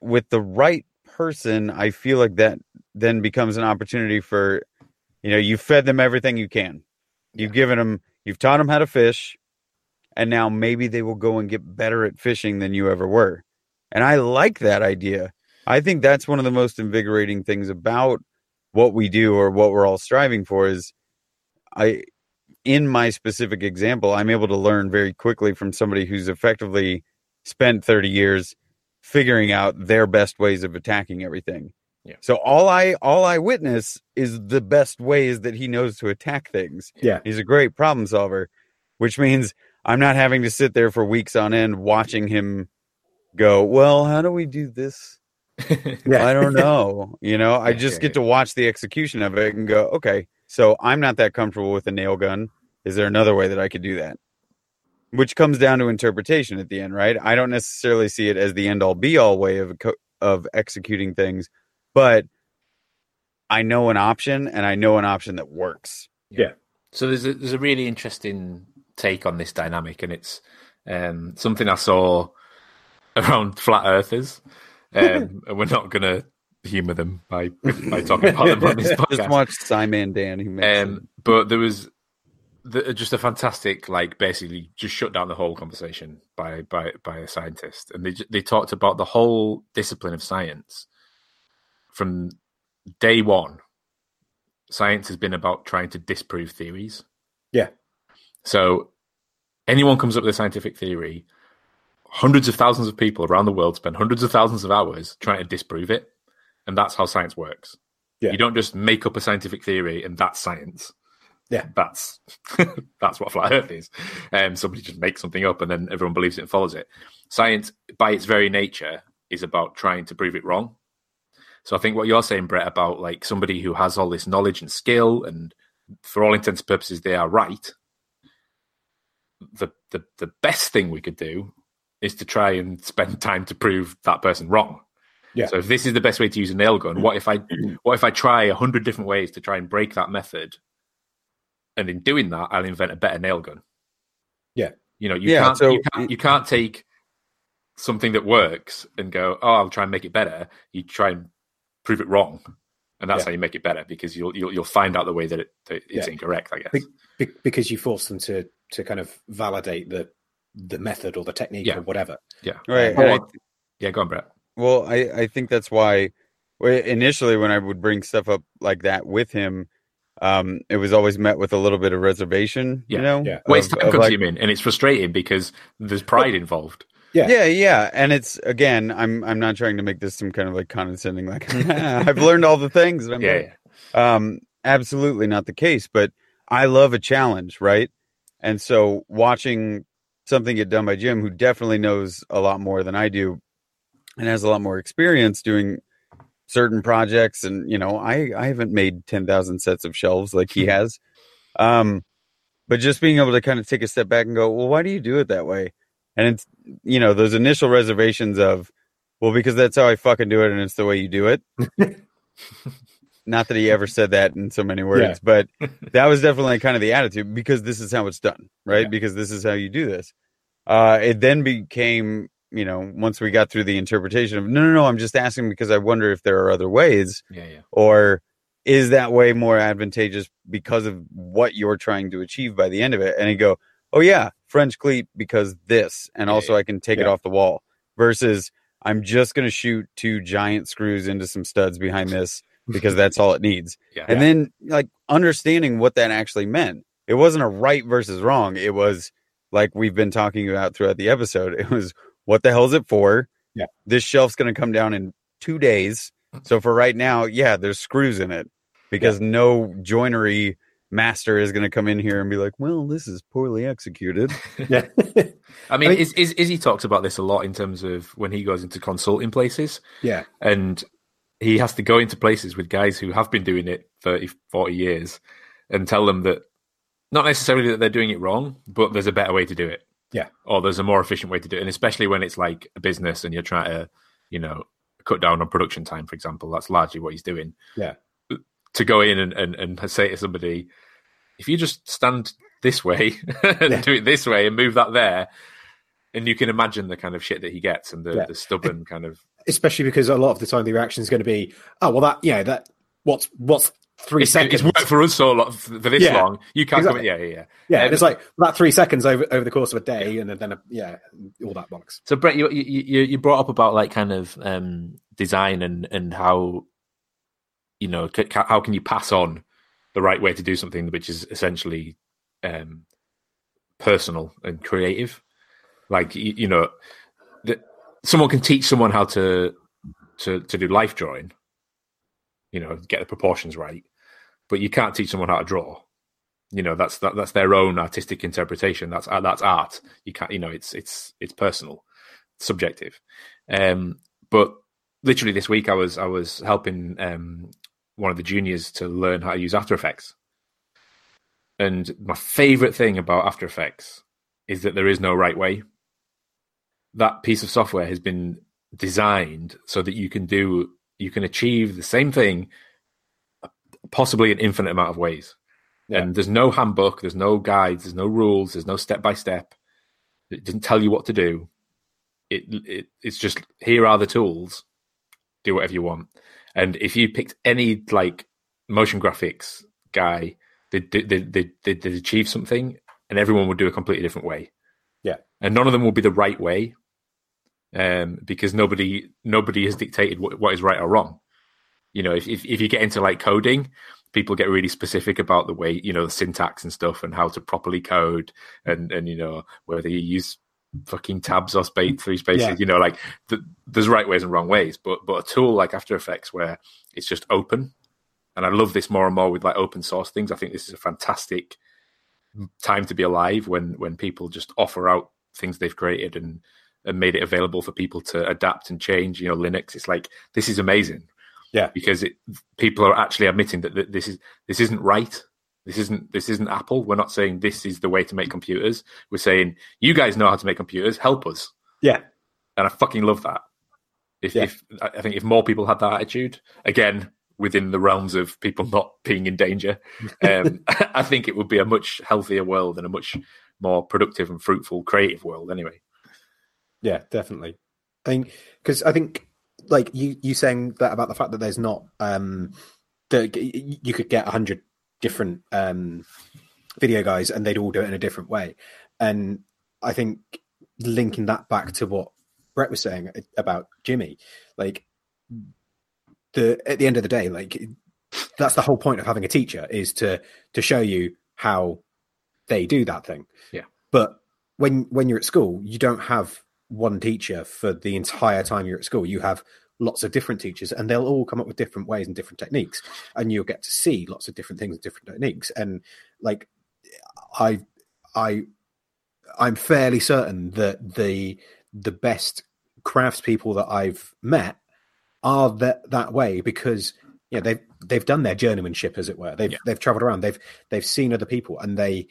with the right person, I feel like that then becomes an opportunity for, you know, you fed them everything you can. You've given them, you've taught them how to fish, and now maybe they will go and get better at fishing than you ever were. And I like that idea. I think that's one of the most invigorating things about what we do or what we're all striving for is I in my specific example, I'm able to learn very quickly from somebody who's effectively spent 30 years figuring out their best ways of attacking everything. Yeah. So all I all I witness is the best ways that he knows to attack things. Yeah. He's a great problem solver, which means I'm not having to sit there for weeks on end watching him go, "Well, how do we do this?" Yeah. I don't know. You know, I just get to watch the execution of it and go, okay, so I'm not that comfortable with a nail gun. Is there another way that I could do that? Which comes down to interpretation at the end, right? I don't necessarily see it as the end all be all way of of executing things, but I know an option and I know an option that works. Yeah. So there's a, there's a really interesting take on this dynamic, and it's um, something I saw around flat earthers, um, and we're not going to humor them by by talking about them on this podcast. Just watch Simon Dan. He makes Um, but there was the, just a fantastic, like, basically just shut down the whole conversation by by by a scientist, and they they talked about the whole discipline of science from day one. Science has been about trying to disprove theories. Yeah. So anyone comes up with a scientific theory, hundreds of thousands of people around the world spend hundreds of thousands of hours trying to disprove it, and that's how science works. Yeah. You don't just make up a scientific theory and that's science. Yeah. That's that's what flat Earth is. Um, somebody just makes something up and then everyone believes it and follows it. Science, by its very nature, is about trying to prove it wrong. So I think what you're saying, Brett, about like somebody who has all this knowledge and skill, and for all intents and purposes, they are right. The the the best thing we could do is to try and spend time to prove that person wrong. Yeah. So if this is the best way to use a nail gun, what if I what if I try a hundred different ways to try and break that method, and in doing that, I'll invent a better nail gun. Yeah. You know, you Yeah, can't so you can't you can't take something that works and go, oh, I'll try and make it better. You try and prove it wrong, and that's Yeah. how you make it better because you'll you'll, you'll find out the way that, it, that it's Yeah. incorrect. I guess. Be- be- because you force them to to kind of validate the the method or the technique Yeah. or whatever. yeah. Right. And I- yeah. Go on, Brett. Well, I, I think that's why initially when I would bring stuff up like that with him, um, it was always met with a little bit of reservation, Yeah, you know? yeah. Well, it's time of, like- consuming and it's frustrating because there's pride involved. Yeah. yeah, yeah. And it's again, I'm I'm not trying to make this some kind of like condescending, like I've learned all the things. and I'm Yeah, like, yeah. um, absolutely not the case, but I love a challenge, right? And so watching something get done by Jim, who definitely knows a lot more than I do and has a lot more experience doing certain projects. And, you know, I, I haven't made 10,000 sets of shelves like he has. Um, but just being able to kind of take a step back and go, well, why do you do it that way? And it's, you know, those initial reservations of, well, because that's how I fucking do it and it's the way you do it. Not that he ever said that in so many words, Yeah. but that was definitely kind of the attitude because this is how it's done, right? Yeah. Because this is how you do this. Uh, it then became, you know, once we got through the interpretation of, no, no, no, I'm just asking because I wonder if there are other ways, Yeah, yeah. or is that way more advantageous because of what you're trying to achieve by the end of it? And you go, oh, yeah, French cleat because this, and Yeah, also I can take it off the wall versus I'm just going to shoot two giant screws into some studs behind this because that's all it needs. Yeah. And then like understanding what that actually meant. It wasn't a right versus wrong. It was like we've been talking about throughout the episode. It was what the hell's it for? Yeah. This shelf's going to come down in two days. Mm. So for right now, yeah, there's screws in it because no joinery master is going to come in here and be like, well, this is poorly executed. Yeah. I mean, I mean- Iz, Iz, Izzy talks about this a lot in terms of when he goes into consulting places yeah. and he has to go into places with guys who have been doing it 30, 40 years and tell them that not necessarily that they're doing it wrong, but there's a better way to do it. Yeah. Or there's a more efficient way to do it. And especially when it's like a business and you're trying to, you know, cut down on production time, for example, that's largely what he's doing. Yeah. To go in and, and, and say to somebody, if you just stand this way and Yeah. do it this way and move that there, and you can imagine the kind of shit that he gets and the, Yeah. the stubborn kind of Especially because a lot of the time the reaction is going to be, oh well, that yeah, that what's what's three it's, seconds. it's worked for us so long for this Yeah, long. You can't exactly. come in. Yeah, yeah, yeah. yeah, Um, it's like that three seconds over over the course of a day, and then a, yeah, all that bollocks. So Brett, you, you you you brought up about like kind of um, design and and how you know c- how can you pass on the right way to do something which is essentially um, personal and creative. Like you, you know, that someone can teach someone how to to to do life drawing. You know, get the proportions right, but you can't teach someone how to draw. You know, that's that, that's their own artistic interpretation. That's that's art. You can't. You know, it's it's it's personal subjective. Um, but literally this week, I was I was helping um, one of the juniors to learn how to use After Effects. And my favorite thing about After Effects is that there is no right way. That piece of software has been designed so that you can do you can achieve the same thing possibly an infinite amount of ways. Yeah. And there's no handbook, there's no guides, there's no rules, there's no step by step. It doesn't tell you what to do. It, it it's just here are the tools. Do whatever you want. And if you picked any like motion graphics guy, they they they they they'd achieve something, and everyone would do a completely different way. Yeah. and none of them will be the right way, um, because nobody nobody has dictated what, what is right or wrong. You know, if, if if you get into like coding, people get really specific about the way you know the syntax and stuff and how to properly code and and you know whether you use fucking tabs or space three spaces Yeah. you know like th- there's right ways and wrong ways but but a tool like after effects where it's just open and i love this more and more with like open source things. I think this is a fantastic time to be alive when when people just offer out things they've created and and made it available for people to adapt and change you know linux. It's like this is amazing Yeah. because it people are actually admitting that, that this is this isn't right this isn't this isn't apple we're not saying this is the way to make computers we're saying you guys know how to make computers help us Yeah. and i fucking love that if, Yeah. if i think if more people had that attitude again within the realms of people not being in danger um, i think it would be a much healthier world and a much more productive and fruitful creative world anyway Yeah, definitely. I think because I think like you you saying that about the fact that there's not um that you could get a hundred different um video guys and they'd all do it in a different way, and I think linking that back to what Brett was saying about Jimmy, like the at the end of the day, like that's the whole point of having a teacher is to to show you how they do that thing. Yeah. But when when you're at school, you don't have one teacher for the entire time you're at school. You have lots of different teachers, and they'll all come up with different ways and different techniques, and you'll get to see lots of different things and different techniques. And like, I, I, I'm fairly certain that the the best craftspeople that I've met are that that way because you know they've they've done their journeymanship as it were they've Yeah. they've traveled around they've they've seen other people and they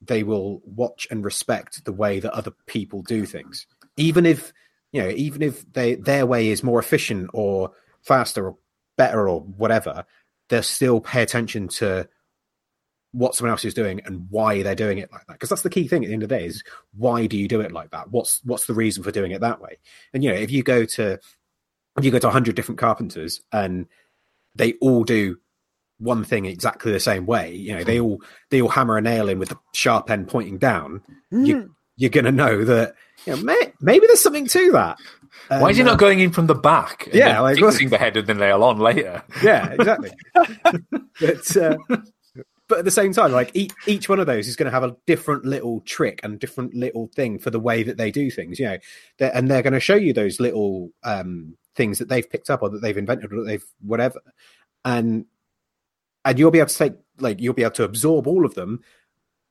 they will watch and respect the way that other people do things even if you know even if they their way is more efficient or faster or better or whatever they'll still pay attention to what someone else is doing and why they're doing it like that. Because that's the key thing at the end of the day is why do you do it like that? What's what's the reason for doing it that way? And you know if you go to if you go to 100 different carpenters and they all do one thing exactly the same way you know they all they all hammer a nail in with the sharp end pointing down you, mm. you're going to know that you know, may, maybe there's something to that. Why is he uh, not going in from the back yeah, like, fixing the head and then nail on later? Yeah exactly. But uh, but at the same time like each, each one of those is going to have a different little trick and different little thing for the way that they do things you know. They're, and they're going to show you those little um things that they've picked up or that they've invented or that they've whatever. And and you'll be able to take like you'll be able to absorb all of them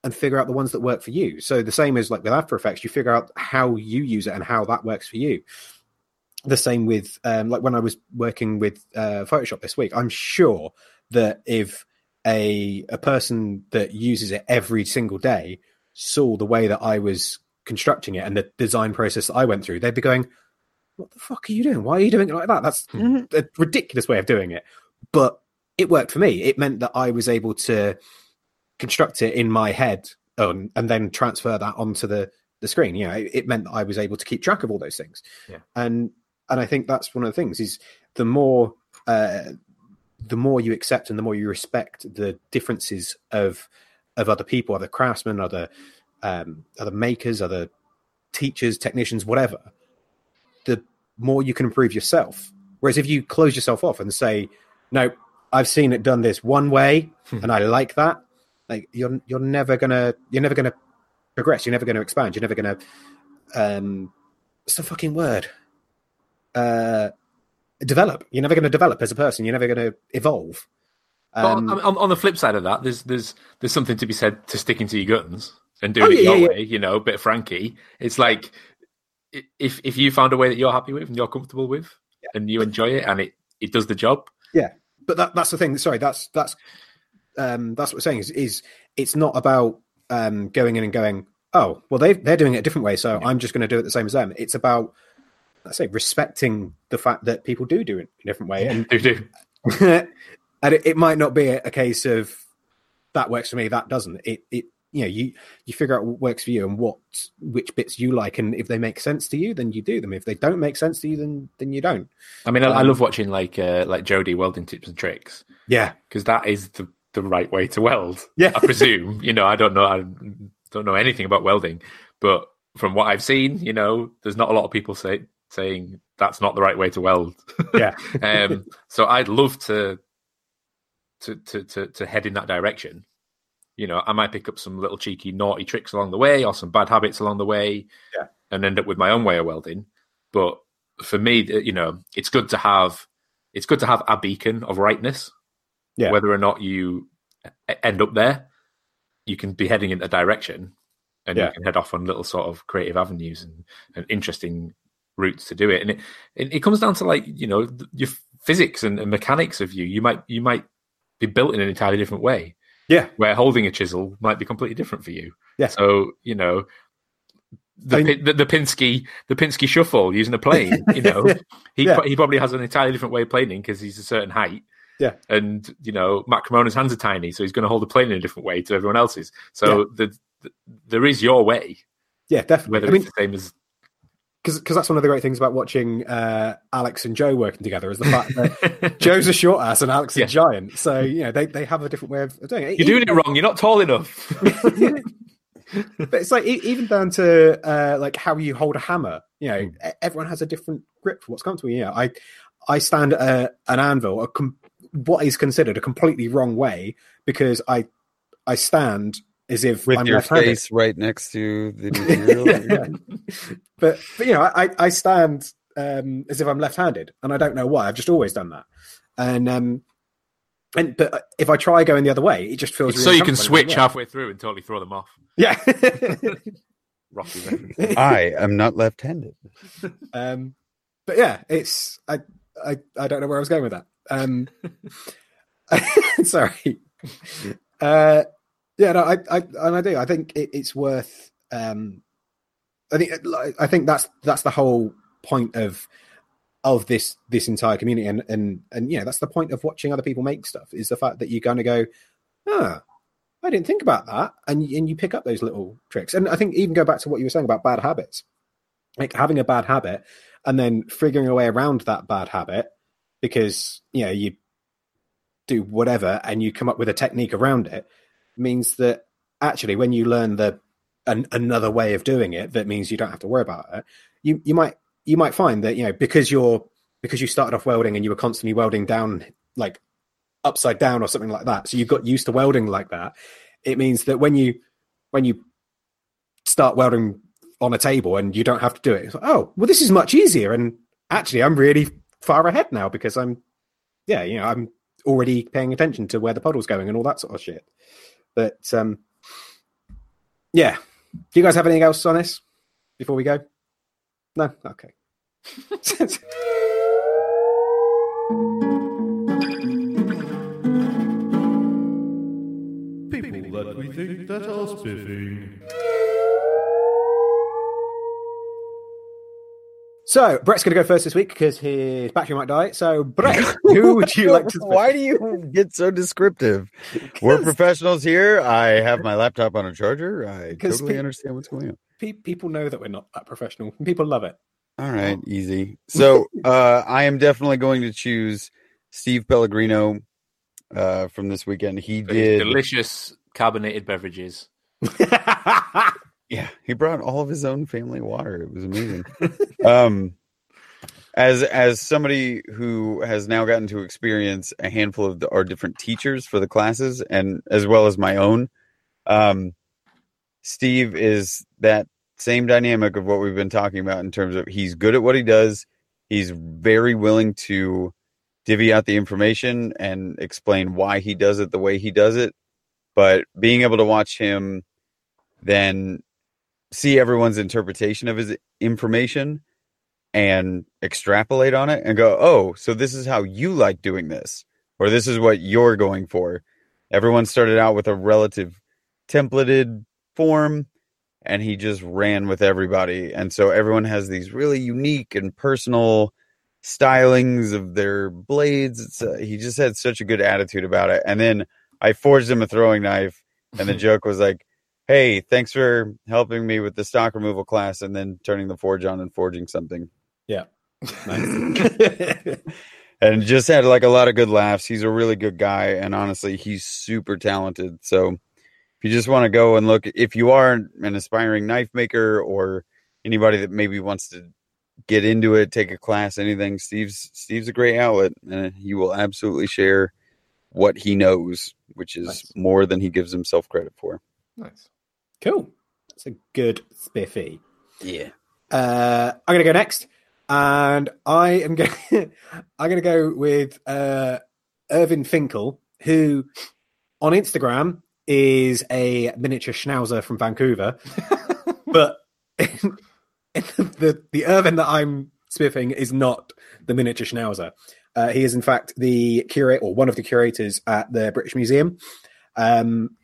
and figure out the ones that work for you so the same as like with after effects you figure out how you use it and how that works for you the same with um, like when I was working with uh, Photoshop this week. I'm sure that if a a person that uses it every single day saw the way that I was constructing it and the design process that I went through, they'd be going, "What the fuck are you doing? Why are you doing it like that? That's Mhm. a ridiculous way of doing it." But it worked for me. It meant that I was able to construct it in my head um, and then transfer that onto the the screen. You know, it, it meant that I was able to keep track of all those things. Yeah. And and I think that's one of the things is the more uh, the more you accept and the more you respect the differences of of other people, other craftsmen, other um, other makers, other teachers, technicians, whatever, the more you can improve yourself. Whereas if you close yourself off and say, "No, I've seen it done this one way, and I like that," like you're you're never gonna you're never gonna progress. You're never gonna expand. You're never gonna um, what's the fucking word? Uh, develop. You're never going to develop as a person. You're never going to evolve. But Um, on, on, on the flip side of that, there's there's there's something to be said to sticking to your guns and doing Oh, it yeah, your yeah, way. You know, a bit of Frankie. It's like if if you found a way that you're happy with and you're comfortable with, and you enjoy it, and it it does the job. Yeah, but that, that's the thing. Sorry, that's that's um, that's what we're saying. Is is it's not about um, going in and going, oh, well, they they're doing it a different way, so I'm just going to do it the same as them. It's about let's say respecting the fact that people do do it in a different way, and Do do. and it, it might not be a, a case of that works for me. That doesn't. It it you know you you figure out what works for you and what which bits you like, and if they make sense to you, then you do them. If they don't make sense to you, then then you don't. I mean, I, I Um, love watching like uh, like Jody welding tips and tricks Yeah, because that is the the right way to weld. Yeah. I presume. you know, I don't know. I don't know anything about welding, but from what I've seen, you know, there's not a lot of people say saying that's not the right way to weld. yeah, um, so I'd love to, to to to to head in that direction. You know, I might pick up some little cheeky naughty tricks along the way, or some bad habits along the way, Yeah. and end up with my own way of welding. But for me, you know, it's good to have it's good to have a beacon of rightness. Yeah. Whether or not you end up there, you can be heading in a direction, and Yeah. you can head off on little sort of creative avenues and, and interesting routes to do it. And it, it, it comes down to like you know your physics and, and mechanics of you. You might you might be built in an entirely different way. Yeah. where holding a chisel might be completely different for you. Yeah. So you know. The, I mean- the the Pinsky the Pinsky shuffle using a plane, you know, he Yeah. he probably has an entirely different way of planing because he's a certain height. Yeah. and you know, Matt Cremona's hands are tiny, so he's going to hold the plane in a different way to everyone else's. So the, the there is your way, yeah, definitely. whether I mean, it's the same as because that's one of the great things about watching uh, Alex and Joe working together is the fact that Joe's a short ass and Alex is Yeah. a giant. So you know they, they have a different way of doing it. you're doing it wrong. You're not tall enough. but it's like even down to uh, like how you hold a hammer. You know, Hmm. everyone has a different grip for what's comfortable. You know, I I stand at a, an anvil, a com- what is considered a completely wrong way because I I stand as if with I'm your face right next to the material. Yeah. But, but you know, I, I stand um, as if I'm left-handed, and I don't know why. I've just always done that. And um, and but if I try going the other way, it just feels so you can uncomfortable. switch halfway through and totally throw them off. Yeah. Rocky reference. I am not left-handed. um, but yeah, it's I, I I don't know where I was going with that. Um, sorry. Uh, yeah, no, I, I and I do. I think it, it's worth. Um, I think I think that's that's the whole point of of this this entire community, and and and yeah, that's the point of watching other people make stuff is the fact that you're going to go, ah, I didn't think about that, and and you pick up those little tricks. And I think even go back to what you were saying about bad habits, like having a bad habit and then figuring a way around that bad habit because you know you do whatever and you come up with a technique around it means that actually when you learn the an, another way of doing it that means you don't have to worry about it you you might you might find that you know because you're because you started off welding and you were constantly welding down like upside down or something like that so you got used to welding like that it means that when you when you start welding on a table and you don't have to do it like, oh well this is much easier and actually i'm really far ahead now because i'm yeah you know i'm already paying attention to where the puddle's going and all that sort of shit. But um yeah. Do you guys have anything else on this before we go? No? Okay. People that we think that are spiffing. So brett's going to go first this week because his battery might die so brett who would you like to Why do you get so descriptive? We're professionals here. I have my laptop on a charger. I totally pe- understand what's going on. Pe- people know that we're not that professional people love it All right, easy. So uh, I am definitely going to choose Steve Pellegrino uh, from this weekend. He did. delicious carbonated beverages. Yeah, he brought all of his own family water. It was amazing. um, as as somebody who has now gotten to experience a handful of the, our different teachers for the classes, and as well as my own, um, Steve is that same dynamic of what we've been talking about in terms of he's good at what he does. He's very willing to divvy out the information and explain why he does it the way he does it. But being able to watch him then see everyone's interpretation of his information and extrapolate on it and go, oh, so this is how you like doing this, or this is what you're going for. Everyone started out with a relative templated form, and he just ran with everybody. And so everyone has these really unique and personal stylings of their blades. It's, uh, he just had such a good attitude about it. And then I forged him a throwing knife, and the joke was like, "Hey, thanks for helping me with the stock removal class," and then turning the forge on and forging something, Nice. and just had like a lot of good laughs. He's a really good guy, and honestly, he's super talented. So, if you just want to go and look, if you are an aspiring knife maker or anybody that maybe wants to get into it, take a class, anything, Steve's Steve's a great outlet, and he will absolutely share what he knows, which is Nice. more than he gives himself credit for. Nice. cool. That's a good spiffy. Yeah. Uh, I'm gonna go next, and I am going. I'm gonna go with uh, Irving Finkel, who on Instagram is a miniature schnauzer from Vancouver, but the the Irving that I'm spiffing is not the miniature schnauzer. Uh, he is in fact the curate or one of the curators at the British Museum. Um,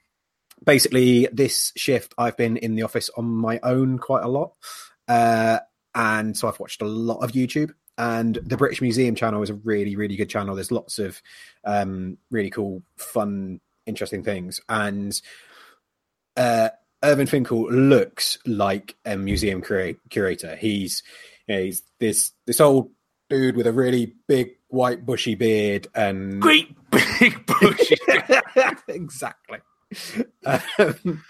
basically, this shift I've been in the office on my own quite a lot. Uh, and so I've watched a lot of YouTube. And the British Museum channel is a really, really good channel. There's lots of um, really cool, fun, interesting things. And uh, Irving Finkel looks like a museum cura- curator. He's, you know, he's this this old dude with a really big white bushy beard and Great big bushy. exactly. Um,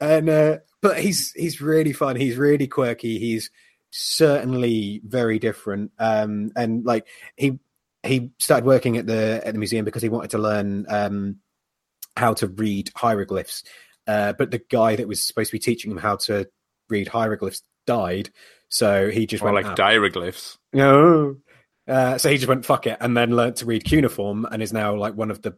and uh, but he's he's really fun. He's really quirky. He's certainly very different. Um, and like he he started working at the at the museum because he wanted to learn um, how to read hieroglyphs. Uh, but the guy that was supposed to be teaching him how to read hieroglyphs died, so he just Or went like "Ah, diaroglyphs. no. Uh, so he just went fuck it, and then learned to read cuneiform, and is now like one of the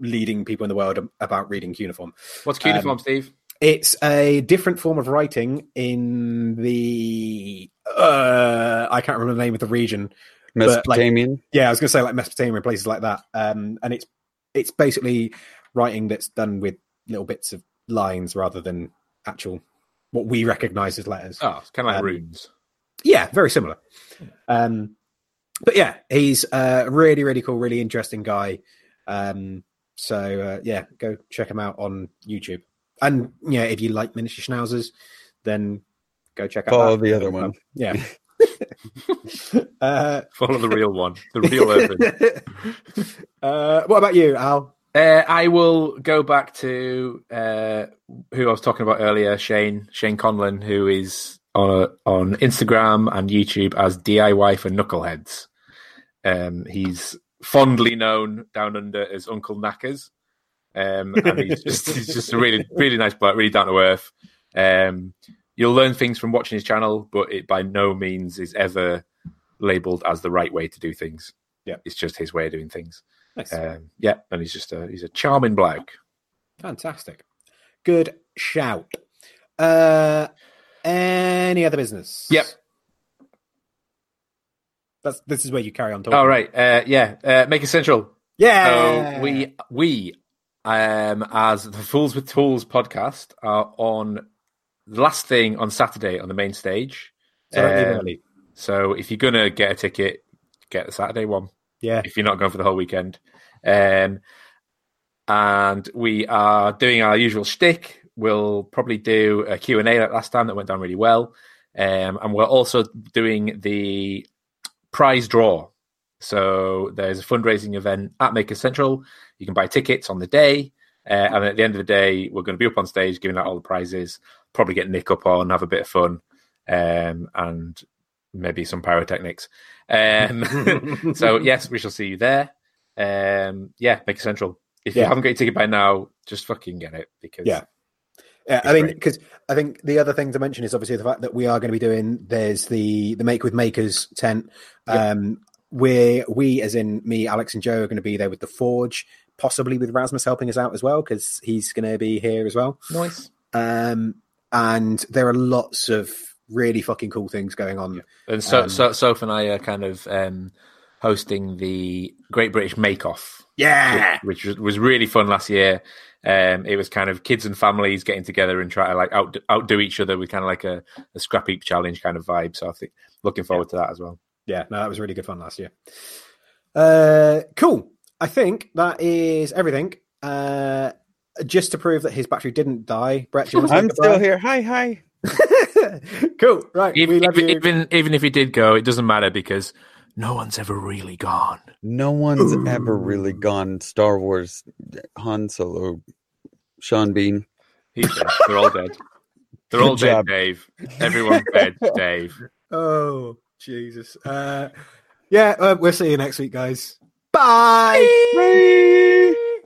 leading people in the world about reading cuneiform. What's cuneiform, Um, Steve? It's a different form of writing in the uh, I can't remember the name of the region. But, like- Mesopotamian. Yeah, I was going to say like Mesopotamia, places like that. Um, and it's it's basically writing that's done with little bits of lines rather than actual what we recognize as letters. Oh, it's kind of like um, runes. Yeah, very similar. Um, but yeah, he's a really, really cool, really interesting guy. Um, so uh, yeah, go check him out on YouTube. And yeah, if you like miniature schnauzers, then go check out Follow that. the other one. Yeah. uh, Follow the real one, the real Irving. uh, what about you, Al? Uh, I will go back to uh, who I was talking about earlier, Shane Shane Conlon, who is on on Instagram and YouTube as DIY for Knuckleheads. Um, he's fondly known down under as Uncle Knackers, um, and he's just he's just a really really nice bloke, really down to earth. Um, you'll learn things from watching his channel, but it by no means is ever labeled as the right way to do things. Yeah. it's just his way of doing things. Nice. Um, yeah, and he's just a he's a charming bloke. Fantastic. Good shout. Uh, any other business? Yep. That's this is where you carry on talking. All right, uh, yeah, uh, Maker Central. Yeah. So we we um, as the Fools with Tools podcast are on the last thing on Saturday on the main stage. so Um. So if you're gonna get a ticket, get the Saturday one. Yeah. If you're not going for the whole weekend, um, and we are doing our usual shtick. We'll probably do a Q and A like last time that went down really well, um, and we're also doing the prize draw. So there's a fundraising event at Maker Central. You can buy tickets on the day, uh, and at the end of the day, we're going to be up on stage giving out all the prizes. Probably get Nick up on, have a bit of fun, um, and maybe some pyrotechnics. Um, so yes, we shall see you there. Um, yeah, Maker Central. If you haven't got your ticket by now, just fucking get it because Yeah. Yeah, I mean, because I think the other thing to mention is obviously the fact that we are going to be doing. There's the the Make with Makers tent. Um, where we, as in me, Alex, and Joe, are going to be there with the Forge, possibly with Rasmus helping us out as well because he's going to be here as well. nice. Um, and there are lots of really fucking cool things going on. And so, Um, so Soph and I are kind of um, hosting the Great British Make Off. Yeah, which was, was really fun last year. Um, it was kind of kids and families getting together and try to like out, outdo each other with kind of like a, a scrap heap challenge kind of vibe. So I think looking forward to that as well. yeah. No, that was really good fun last year. Uh, cool. I think that is everything. uh, just to prove that his battery didn't die, Brett, you want to I'm still here. Hi, hi. cool. Right. Even, we love even, you. even even if he did go, it doesn't matter because no one's ever really gone. No one's ever really gone Star Wars Han Solo, Sean Bean. He's dead. They're all dead. They're all Good dead, job. Dave. Everyone's dead, Dave. Oh, Jesus. Uh, yeah, uh, we'll see you next week, guys. Bye. Bye.